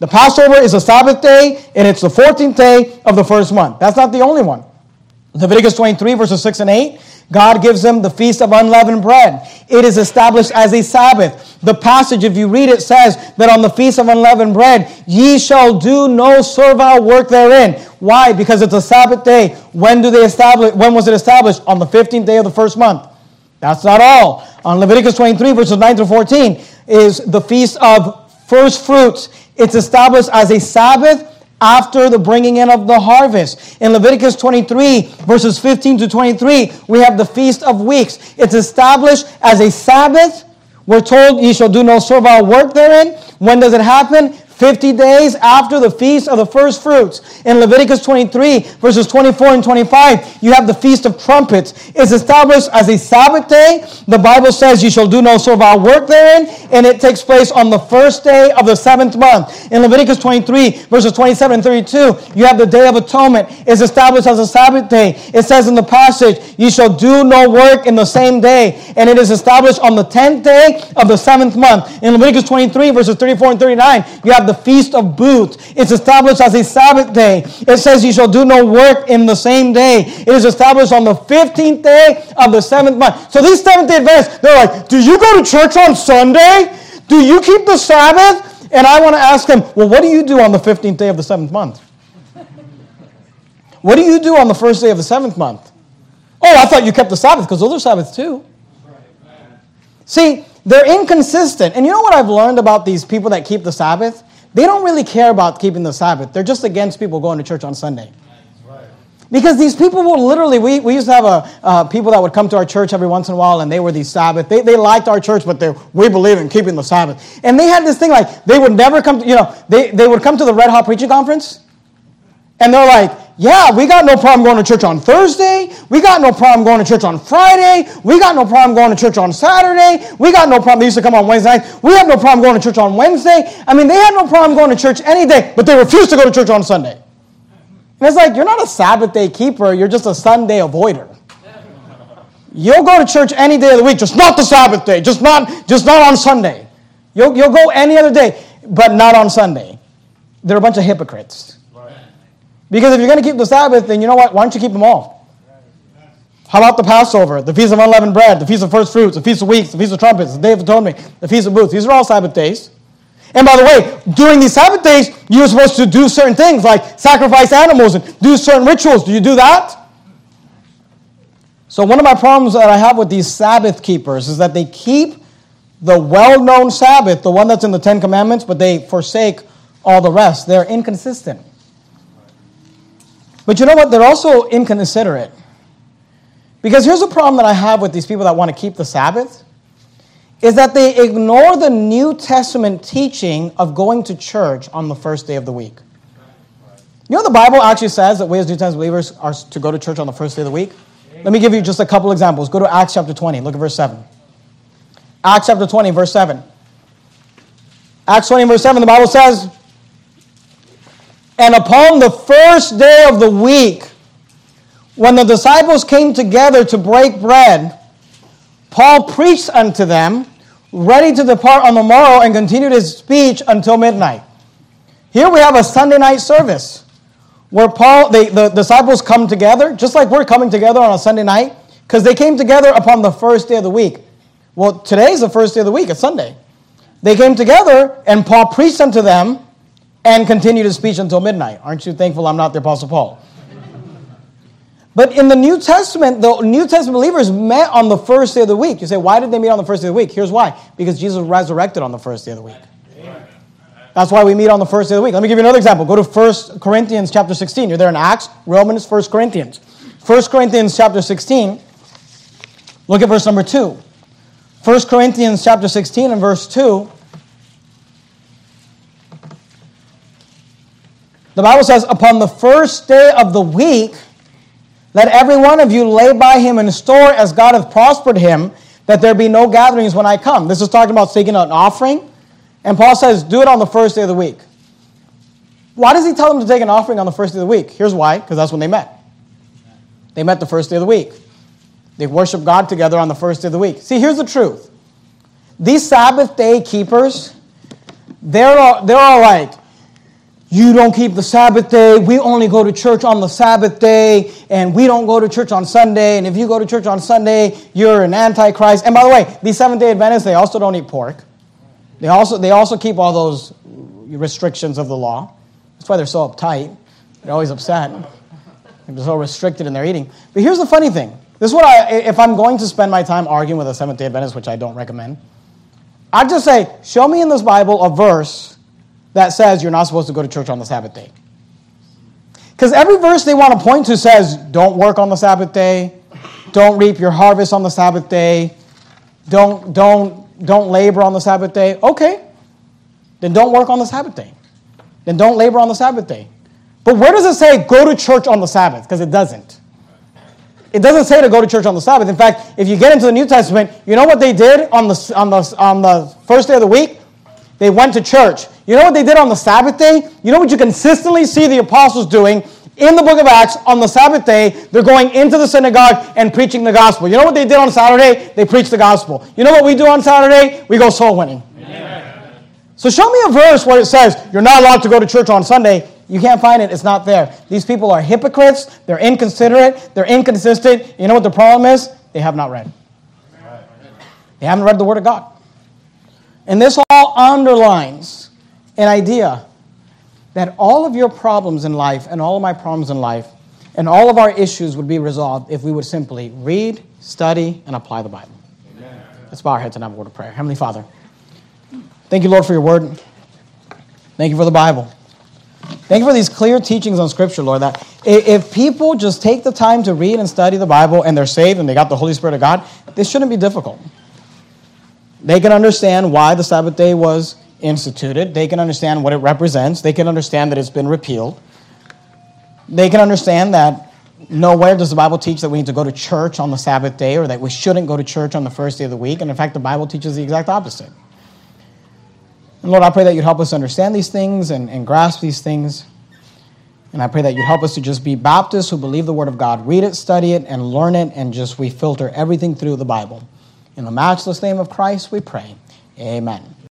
The Passover is a Sabbath day, and it's the 14th day of the first month. That's not the only one. Leviticus 23, verses 6 and 8, God gives them the feast of unleavened bread. It is established as a Sabbath. The passage, if you read it, says that on the feast of unleavened bread, ye shall do no servile work therein. Why? Because it's a Sabbath day. When do they establish? When was it established? On the 15th day of the first month. That's not all. On Leviticus 23, verses 9 through 14, is the feast of first fruits. It's established as a Sabbath after the bringing in of the harvest. In Leviticus 23, verses 15 to 23, we have the Feast of Weeks. It's established as a Sabbath. We're told, Ye shall do no servile work therein. When does it happen? 50 days after the feast of the first fruits. In Leviticus 23, verses 24 and 25, you have the Feast of Trumpets. It's established as a Sabbath day. The Bible says you shall do no servile work therein, and it takes place on the first day of the seventh month. In Leviticus 23, verses 27 and 32, you have the Day of Atonement. It's established as a Sabbath day. It says in the passage, you shall do no work in the same day, and it is established on the 10th day of the seventh month. In Leviticus 23, verses 34 and 39, you have the Feast of Booths. It's established as a Sabbath day. It says you shall do no work in the same day. It is established on the 15th day of the seventh month. So these Seventh day Adventists, they're like, do you go to church on Sunday? Do you keep the Sabbath? And I want to ask them, well, what do you do on the 15th day of the seventh month? What do you do on the first day of the seventh month? Oh, I thought you kept the Sabbath because those are Sabbaths too. See, they're inconsistent. And you know what I've learned about these people that keep the Sabbath? They don't really care about keeping the Sabbath. They're just against people going to church on Sunday. Because these people will literally, we, we used to have a, uh, people that would come to our church every once in a while and they were these Sabbath. They, they liked our church, but they, we believe in keeping the Sabbath. And they had this thing like, they would never come to, you know, they, they would come to the Red Hot Preaching Conference and they're like, yeah, we got no problem going to church on Thursday. We got no problem going to church on Friday. We got no problem going to church on Saturday. We got no problem. They used to come on Wednesday. We have no problem going to church on Wednesday. I mean, they had no problem going to church any day, but they refused to go to church on Sunday. And it's like, you're not a Sabbath day keeper, you're just a Sunday avoider. You'll go to church any day of the week, just not the Sabbath day, just not, just not on Sunday. You'll, you'll go any other day, but not on Sunday. They're a bunch of hypocrites. Because if you're going to keep the Sabbath, then you know what? Why don't you keep them all? How about the Passover, the Feast of Unleavened Bread, the Feast of First Fruits, the Feast of Weeks, the Feast of Trumpets, the Day of Atonement, the Feast of Booths? These are all Sabbath days. And by the way, during these Sabbath days, you're supposed to do certain things like sacrifice animals and do certain rituals. Do you do that? So, one of my problems that I have with these Sabbath keepers is that they keep the well known Sabbath, the one that's in the Ten Commandments, but they forsake all the rest. They're inconsistent. But you know what? They're also inconsiderate. Because here's a problem that I have with these people that want to keep the Sabbath is that they ignore the New Testament teaching of going to church on the first day of the week. You know, the Bible actually says that we as New Testament believers are to go to church on the first day of the week. Let me give you just a couple examples. Go to Acts chapter 20, look at verse 7. Acts chapter 20, verse 7. Acts 20, verse 7, the Bible says, and upon the first day of the week, when the disciples came together to break bread, Paul preached unto them, ready to depart on the morrow, and continued his speech until midnight. Here we have a Sunday night service where Paul, they, the disciples come together, just like we're coming together on a Sunday night, because they came together upon the first day of the week. Well, today's the first day of the week, it's Sunday. They came together, and Paul preached unto them and continued his speech until midnight. Aren't you thankful I'm not the Apostle Paul? But in the New Testament, the New Testament believers met on the first day of the week. You say, why did they meet on the first day of the week? Here's why because Jesus resurrected on the first day of the week. That's why we meet on the first day of the week. Let me give you another example. Go to 1 Corinthians chapter 16. You're there in Acts, Romans, 1 Corinthians. 1 Corinthians chapter 16. Look at verse number 2. 1 Corinthians chapter 16 and verse 2. The Bible says, Upon the first day of the week, let every one of you lay by him in store as God hath prospered him, that there be no gatherings when I come. This is talking about taking an offering. And Paul says, do it on the first day of the week. Why does he tell them to take an offering on the first day of the week? Here's why because that's when they met. They met the first day of the week. They worship God together on the first day of the week. See, here's the truth. These Sabbath day keepers, they're all, they're all like, you don't keep the Sabbath day. We only go to church on the Sabbath day, and we don't go to church on Sunday. And if you go to church on Sunday, you're an antichrist. And by the way, these Seventh day Adventists, they also don't eat pork. They also, they also keep all those restrictions of the law. That's why they're so uptight. They're always upset. They're so restricted in their eating. But here's the funny thing. This is what I, if I'm going to spend my time arguing with a Seventh day Adventist, which I don't recommend, I'd just say, show me in this Bible a verse that says you're not supposed to go to church on the Sabbath day. Because every verse they want to point to says, don't work on the Sabbath day, don't reap your harvest on the Sabbath day, don't, don't, don't labor on the Sabbath day. Okay, then don't work on the Sabbath day. Then don't labor on the Sabbath day. But where does it say go to church on the Sabbath? Because it doesn't. It doesn't say to go to church on the Sabbath. In fact, if you get into the New Testament, you know what they did on the, on the, on the first day of the week? They went to church. You know what they did on the Sabbath day? You know what you consistently see the apostles doing in the book of Acts on the Sabbath day? They're going into the synagogue and preaching the gospel. You know what they did on Saturday? They preached the gospel. You know what we do on Saturday? We go soul winning. Amen. So show me a verse where it says you're not allowed to go to church on Sunday. You can't find it. It's not there. These people are hypocrites. They're inconsiderate. They're inconsistent. You know what the problem is? They have not read. They haven't read the Word of God. And this all underlines an idea that all of your problems in life and all of my problems in life and all of our issues would be resolved if we would simply read, study, and apply the Bible. Amen. Let's bow our heads and have a word of prayer. Heavenly Father, thank you, Lord, for your word. Thank you for the Bible. Thank you for these clear teachings on Scripture, Lord, that if people just take the time to read and study the Bible and they're saved and they got the Holy Spirit of God, this shouldn't be difficult. They can understand why the Sabbath day was instituted. They can understand what it represents. They can understand that it's been repealed. They can understand that nowhere does the Bible teach that we need to go to church on the Sabbath day or that we shouldn't go to church on the first day of the week. And in fact, the Bible teaches the exact opposite. And Lord, I pray that you'd help us understand these things and, and grasp these things. And I pray that you'd help us to just be Baptists who believe the Word of God, read it, study it, and learn it, and just we filter everything through the Bible. In the matchless name of Christ, we pray. Amen.